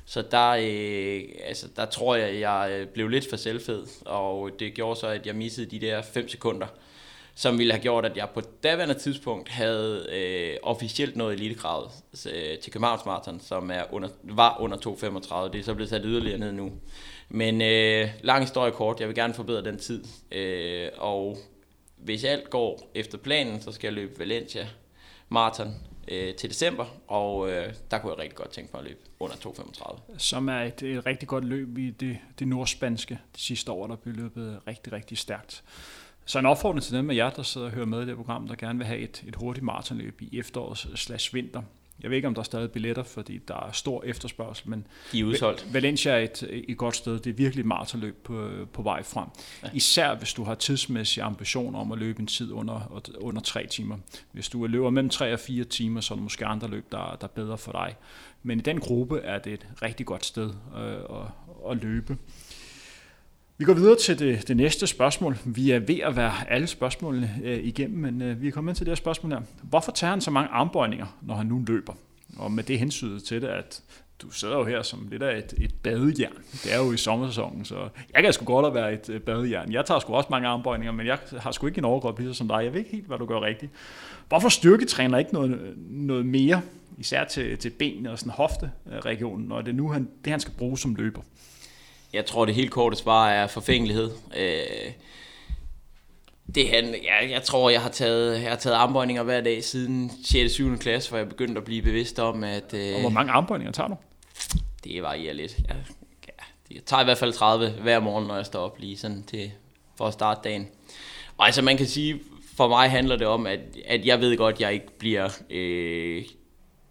Så der, øh, altså, der tror jeg, jeg øh, blev lidt for selvfed, og det gjorde så, at jeg missede de der 5 sekunder, som ville have gjort, at jeg på daværende tidspunkt havde øh, officielt nået elitekravet øh, til Københavns Marathon, som er under, var under 2.35. Det er så blevet sat yderligere ned nu. Men øh, lang historie kort, jeg vil gerne forbedre den tid, øh, og hvis alt går efter planen, så skal jeg løbe Valencia Marathon øh, til december, og øh, der kunne jeg rigtig godt tænke mig at løbe under 2.35. Som er et, et rigtig godt løb i det, det nordspanske de sidste år, der blev løbet rigtig, rigtig stærkt. Så en opfordring til dem af jer, der sidder og hører med i det program, der gerne vil have et, et hurtigt maratonløb i efterårs slash vinter. Jeg ved ikke, om der er stadig billetter, fordi der er stor efterspørgsel, men De er udsolgt. Valencia er et, et godt sted. Det er virkelig et maratonløb på, på vej frem. Ja. Især hvis du har tidsmæssige ambitioner om at løbe en tid under, under tre timer. Hvis du løber mellem tre og fire timer, så er der måske andre løb, der, der er bedre for dig. Men i den gruppe er det et rigtig godt sted øh, at, at løbe. Vi går videre til det, det næste spørgsmål. Vi er ved at være alle spørgsmålene øh, igennem, men øh, vi er kommet ind til det her spørgsmål her. Hvorfor tager han så mange armbøjninger, når han nu løber? Og med det hensyn til det, at du sidder jo her som lidt af et, et badejern. Det er jo i sommersæsonen, så jeg kan sgu godt at være et øh, badejern. Jeg tager sgu også mange armbøjninger, men jeg har sgu ikke en overkrop lige som dig. Jeg ved ikke helt, hvad du gør rigtigt. Hvorfor styrketræner ikke noget, noget mere, især til, til benene og sådan hofteregionen, når det nu han, det han skal bruge som løber? Jeg tror, det helt korte svar er forfængelighed. Øh, det han, ja, jeg tror, jeg har taget, jeg har taget armbøjninger hver dag siden 6. 7. klasse, hvor jeg begyndte at blive bevidst om, at... Øh, og hvor mange armbøjninger tager du? Det varierer lidt. Jeg, ja, jeg tager i hvert fald 30 hver morgen, når jeg står op lige sådan til, for at starte dagen. Og altså man kan sige, for mig handler det om, at, at jeg ved godt, at jeg ikke bliver øh,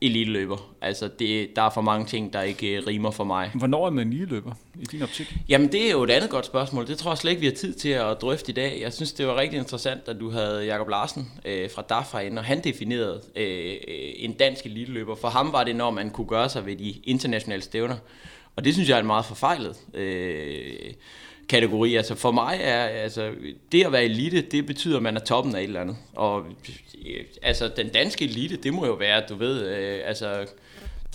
eliteløber. Altså, det, der er for mange ting, der ikke øh, rimer for mig. Hvornår er man eliteløber i din optik? Jamen, det er jo et andet godt spørgsmål. Det tror jeg slet ikke, vi har tid til at drøfte i dag. Jeg synes, det var rigtig interessant, at du havde Jakob Larsen øh, fra DAF herinde, og han definerede øh, en dansk eliteløber. For ham var det, når man kunne gøre sig ved de internationale stævner. Og det synes jeg er meget forfejlet øh, kategori. Altså for mig er altså, det at være elite, det betyder, at man er toppen af et eller andet. Og øh, altså den danske elite, det må jo være, du ved, øh, altså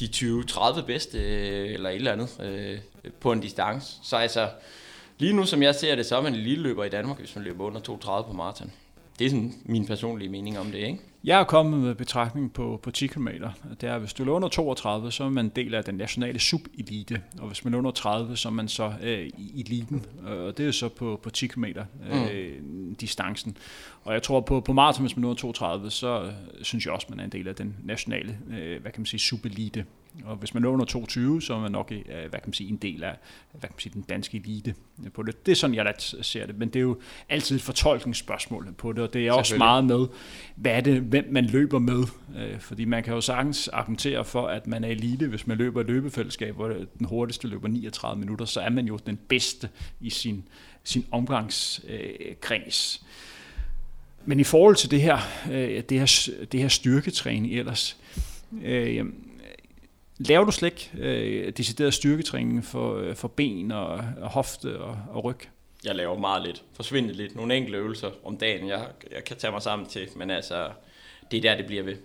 de 20-30 bedste øh, eller et eller andet øh, på en distance. Så altså lige nu som jeg ser det, så er man en lille løber i Danmark, hvis man løber under 32 på maraton. Det er sådan min personlige mening om det, ikke? Jeg er kommet med betragtning på, på 10 km. Det er, at hvis du er under 32, så er man en del af den nationale subilite, og hvis man er under 30, så er man så øh, i eliten, og det er så på, på 10 km øh, mm. distancen. Og jeg tror på, på maraton, hvis man er under 32, så øh, synes jeg også, man er en del af den nationale, øh, hvad kan man sige, subilite. Og hvis man er under 22, så er man nok øh, hvad kan man sige, en del af hvad kan man sige, den danske elite på det. Det er sådan, jeg ser det. Men det er jo altid et fortolkningsspørgsmål på det, og det er også meget med, hvad er det, hvem man løber med. Øh, fordi man kan jo sagtens argumentere for, at man er elite, hvis man løber et løbefællesskab, hvor den hurtigste løber 39 minutter, så er man jo den bedste i sin, sin omgangskreds. Men i forhold til det her, øh, det her, det her styrketræning ellers, øh, Laver du slet ikke øh, decideret styrketræning for, øh, for ben og, og hofte og, og ryg? Jeg laver meget lidt. Forsvinde lidt. Nogle enkelte øvelser om dagen, jeg, jeg kan tage mig sammen til. Men altså, det er der, det bliver ved.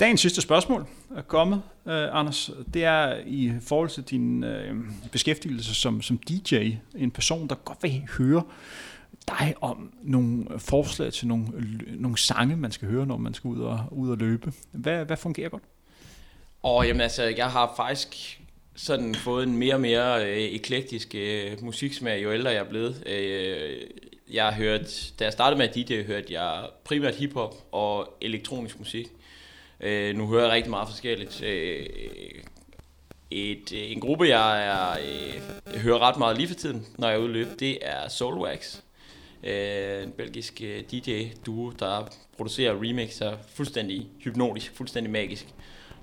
Dagens sidste spørgsmål er kommet, øh, Anders. Det er i forhold til din øh, beskæftigelse som, som DJ. En person, der godt vil høre dig om nogle forslag til nogle, nogle sange, man skal høre, når man skal ud og, ud og løbe. Hvad, hvad fungerer godt? Og jamen altså, jeg har faktisk sådan fået en mere og mere øh, eklektisk øh, musiksmag, jo ældre jeg er blevet. Øh, jeg har hørt, da jeg startede med at DJ, hørte jeg primært hiphop og elektronisk musik. Øh, nu hører jeg rigtig meget forskelligt. Øh, et, øh, en gruppe, jeg, er, øh, jeg hører ret meget lige for tiden, når jeg er ude løb, det er Soulwax. Øh, en belgisk øh, DJ-duo, der producerer remixer fuldstændig hypnotisk, fuldstændig magisk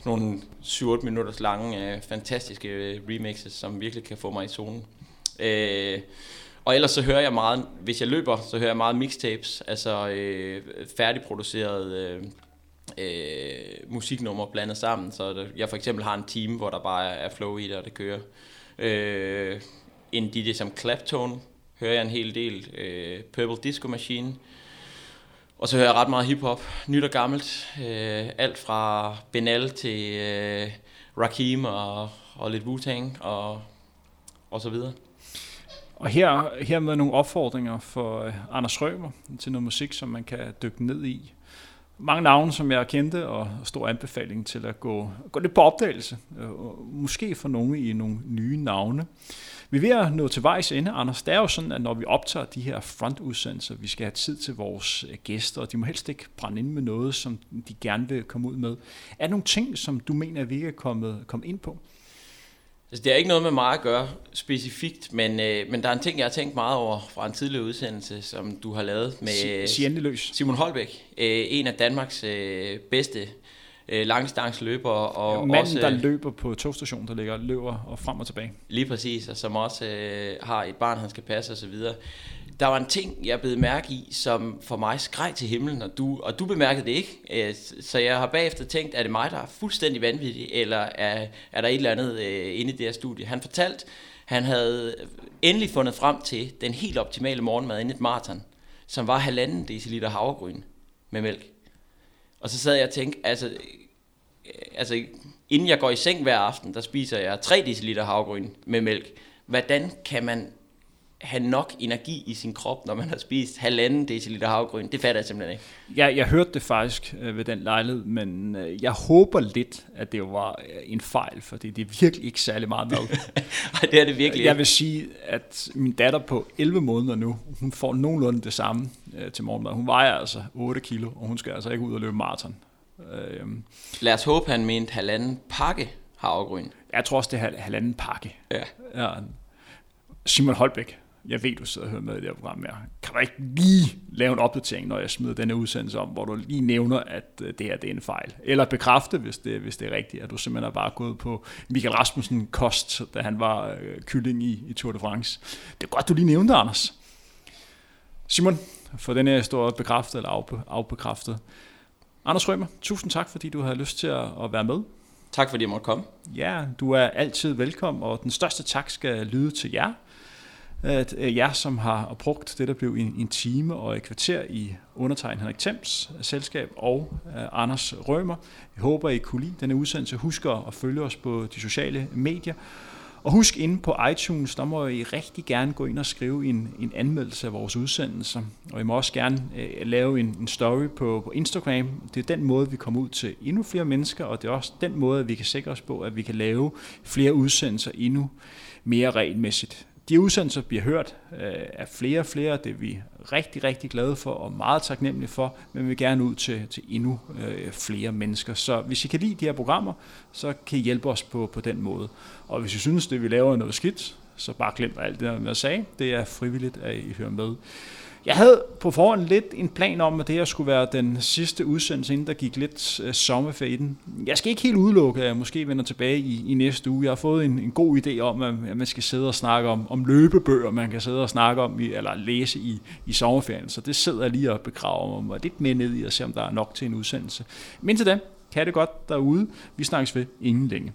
nogle 7-8 minutters lange, øh, fantastiske øh, remixes, som virkelig kan få mig i zonen. Øh, og ellers så hører jeg meget, hvis jeg løber, så hører jeg meget mixtapes, altså øh, færdigproducerede øh, øh, musiknumre blandet sammen. Så der, jeg for eksempel har en team, hvor der bare er flow i det, og det kører. Øh, en DJ som Claptone hører jeg en hel del. Øh, Purple Disco Machine og så hører jeg ret meget hiphop, nyt og gammelt. Øh, alt fra Benal til øh, Rakim og, og lidt Wu-Tang og, og så videre. Og her, her med nogle opfordringer for øh, Anders Rømer til noget musik, som man kan dykke ned i. Mange navne, som jeg kendte, og stor anbefaling til at gå, gå lidt på opdagelse. Øh, måske for nogle i nogle nye navne. Vi er ved at nå til vejs ende, Anders. Det er jo sådan, at når vi optager de her frontudsendelser, vi skal have tid til vores øh, gæster, og de må helst ikke brænde ind med noget, som de gerne vil komme ud med. Er der nogle ting, som du mener, at vi ikke er kommet, kommet ind på? Altså, det har ikke noget med mig at gøre specifikt, men, øh, men der er en ting, jeg har tænkt meget over fra en tidligere udsendelse, som du har lavet med løs. Simon Holbæk, øh, en af Danmarks øh, bedste øh, langdistanceløber. Og Manden, også, der løber på togstationen, der ligger løber og frem og tilbage. Lige præcis, og som også øh, har et barn, han skal passe osv. Der var en ting, jeg blev mærke i, som for mig skreg til himlen, og du, og du bemærkede det ikke. Øh, så jeg har bagefter tænkt, er det mig, der er fuldstændig vanvittig, eller er, er der et eller andet øh, inde i det her studie? Han fortalte, han havde endelig fundet frem til den helt optimale morgenmad inden et maraton, som var halvanden deciliter havregryn med mælk. Og så sad jeg og tænkte, altså, altså inden jeg går i seng hver aften, der spiser jeg 3 dl havgryn med mælk. Hvordan kan man have nok energi i sin krop, når man har spist halvanden deciliter havregryn. Det fatter jeg simpelthen ikke. Ja, jeg hørte det faktisk øh, ved den lejlighed, men øh, jeg håber lidt, at det var øh, en fejl, for det er virkelig ikke særlig meget mad. (laughs) det er det virkelig Jeg vil sige, at min datter på 11 måneder nu, hun får nogenlunde det samme øh, til morgenmad. Hun vejer altså 8 kilo, og hun skal altså ikke ud og løbe maraton. Øh, Lad os håbe, han mente halvanden pakke havregryn. jeg tror også, det er halvanden pakke. Ja. Ja. Simon Holbæk, jeg ved, du sidder og hører med i det her program her. Kan du ikke lige lave en opdatering, når jeg smider denne udsendelse om, hvor du lige nævner, at øh, det her det er en fejl? Eller bekræfte, hvis det, hvis det er rigtigt, at du simpelthen er bare gået på Michael Rasmussen kost, da han var øh, kylling i, i Tour de France. Det er godt, du lige nævnte Anders. Simon, for den her historie bekræftet eller afbe, afbekræftet. Anders Rømer, tusind tak, fordi du havde lyst til at, at være med. Tak fordi jeg måtte komme. Ja, du er altid velkommen, og den største tak skal lyde til jer. At øh, jer, som har brugt det, der blev en, en time og et kvarter i undertegn Henrik Thames selskab og uh, Anders Rømer. Jeg håber, I kunne lide denne udsendelse. Husk at følge os på de sociale medier. Og husk inde på iTunes, der må I rigtig gerne gå ind og skrive en, en anmeldelse af vores udsendelser. Og I må også gerne øh, lave en, en story på, på Instagram. Det er den måde, vi kommer ud til endnu flere mennesker, og det er også den måde, vi kan sikre os på, at vi kan lave flere udsendelser endnu mere regelmæssigt. De udsendelser bliver hørt øh, af flere og flere, det er vi rigtig, rigtig glade for og meget taknemmelige for, men vi vil gerne ud til, til endnu øh, flere mennesker. Så hvis I kan lide de her programmer, så kan I hjælpe os på, på den måde. Og hvis I synes, det vi laver er noget skidt, så bare glem alt det, jeg sagde. Det er frivilligt, at I hører med. Jeg havde på forhånd lidt en plan om, at det her skulle være den sidste udsendelse, inden der gik lidt øh, sommerferie i den. Jeg skal ikke helt udelukke, at jeg måske vender tilbage i, i næste uge. Jeg har fået en, en god idé om, at man skal sidde og snakke om, om løbebøger, man kan sidde og snakke om, i, eller læse i, i sommerferien. Så det sidder jeg lige og begraver mig lidt mere ned i, og se om der er nok til en udsendelse. Men til da, kan det godt derude. Vi snakkes ved ingen længe.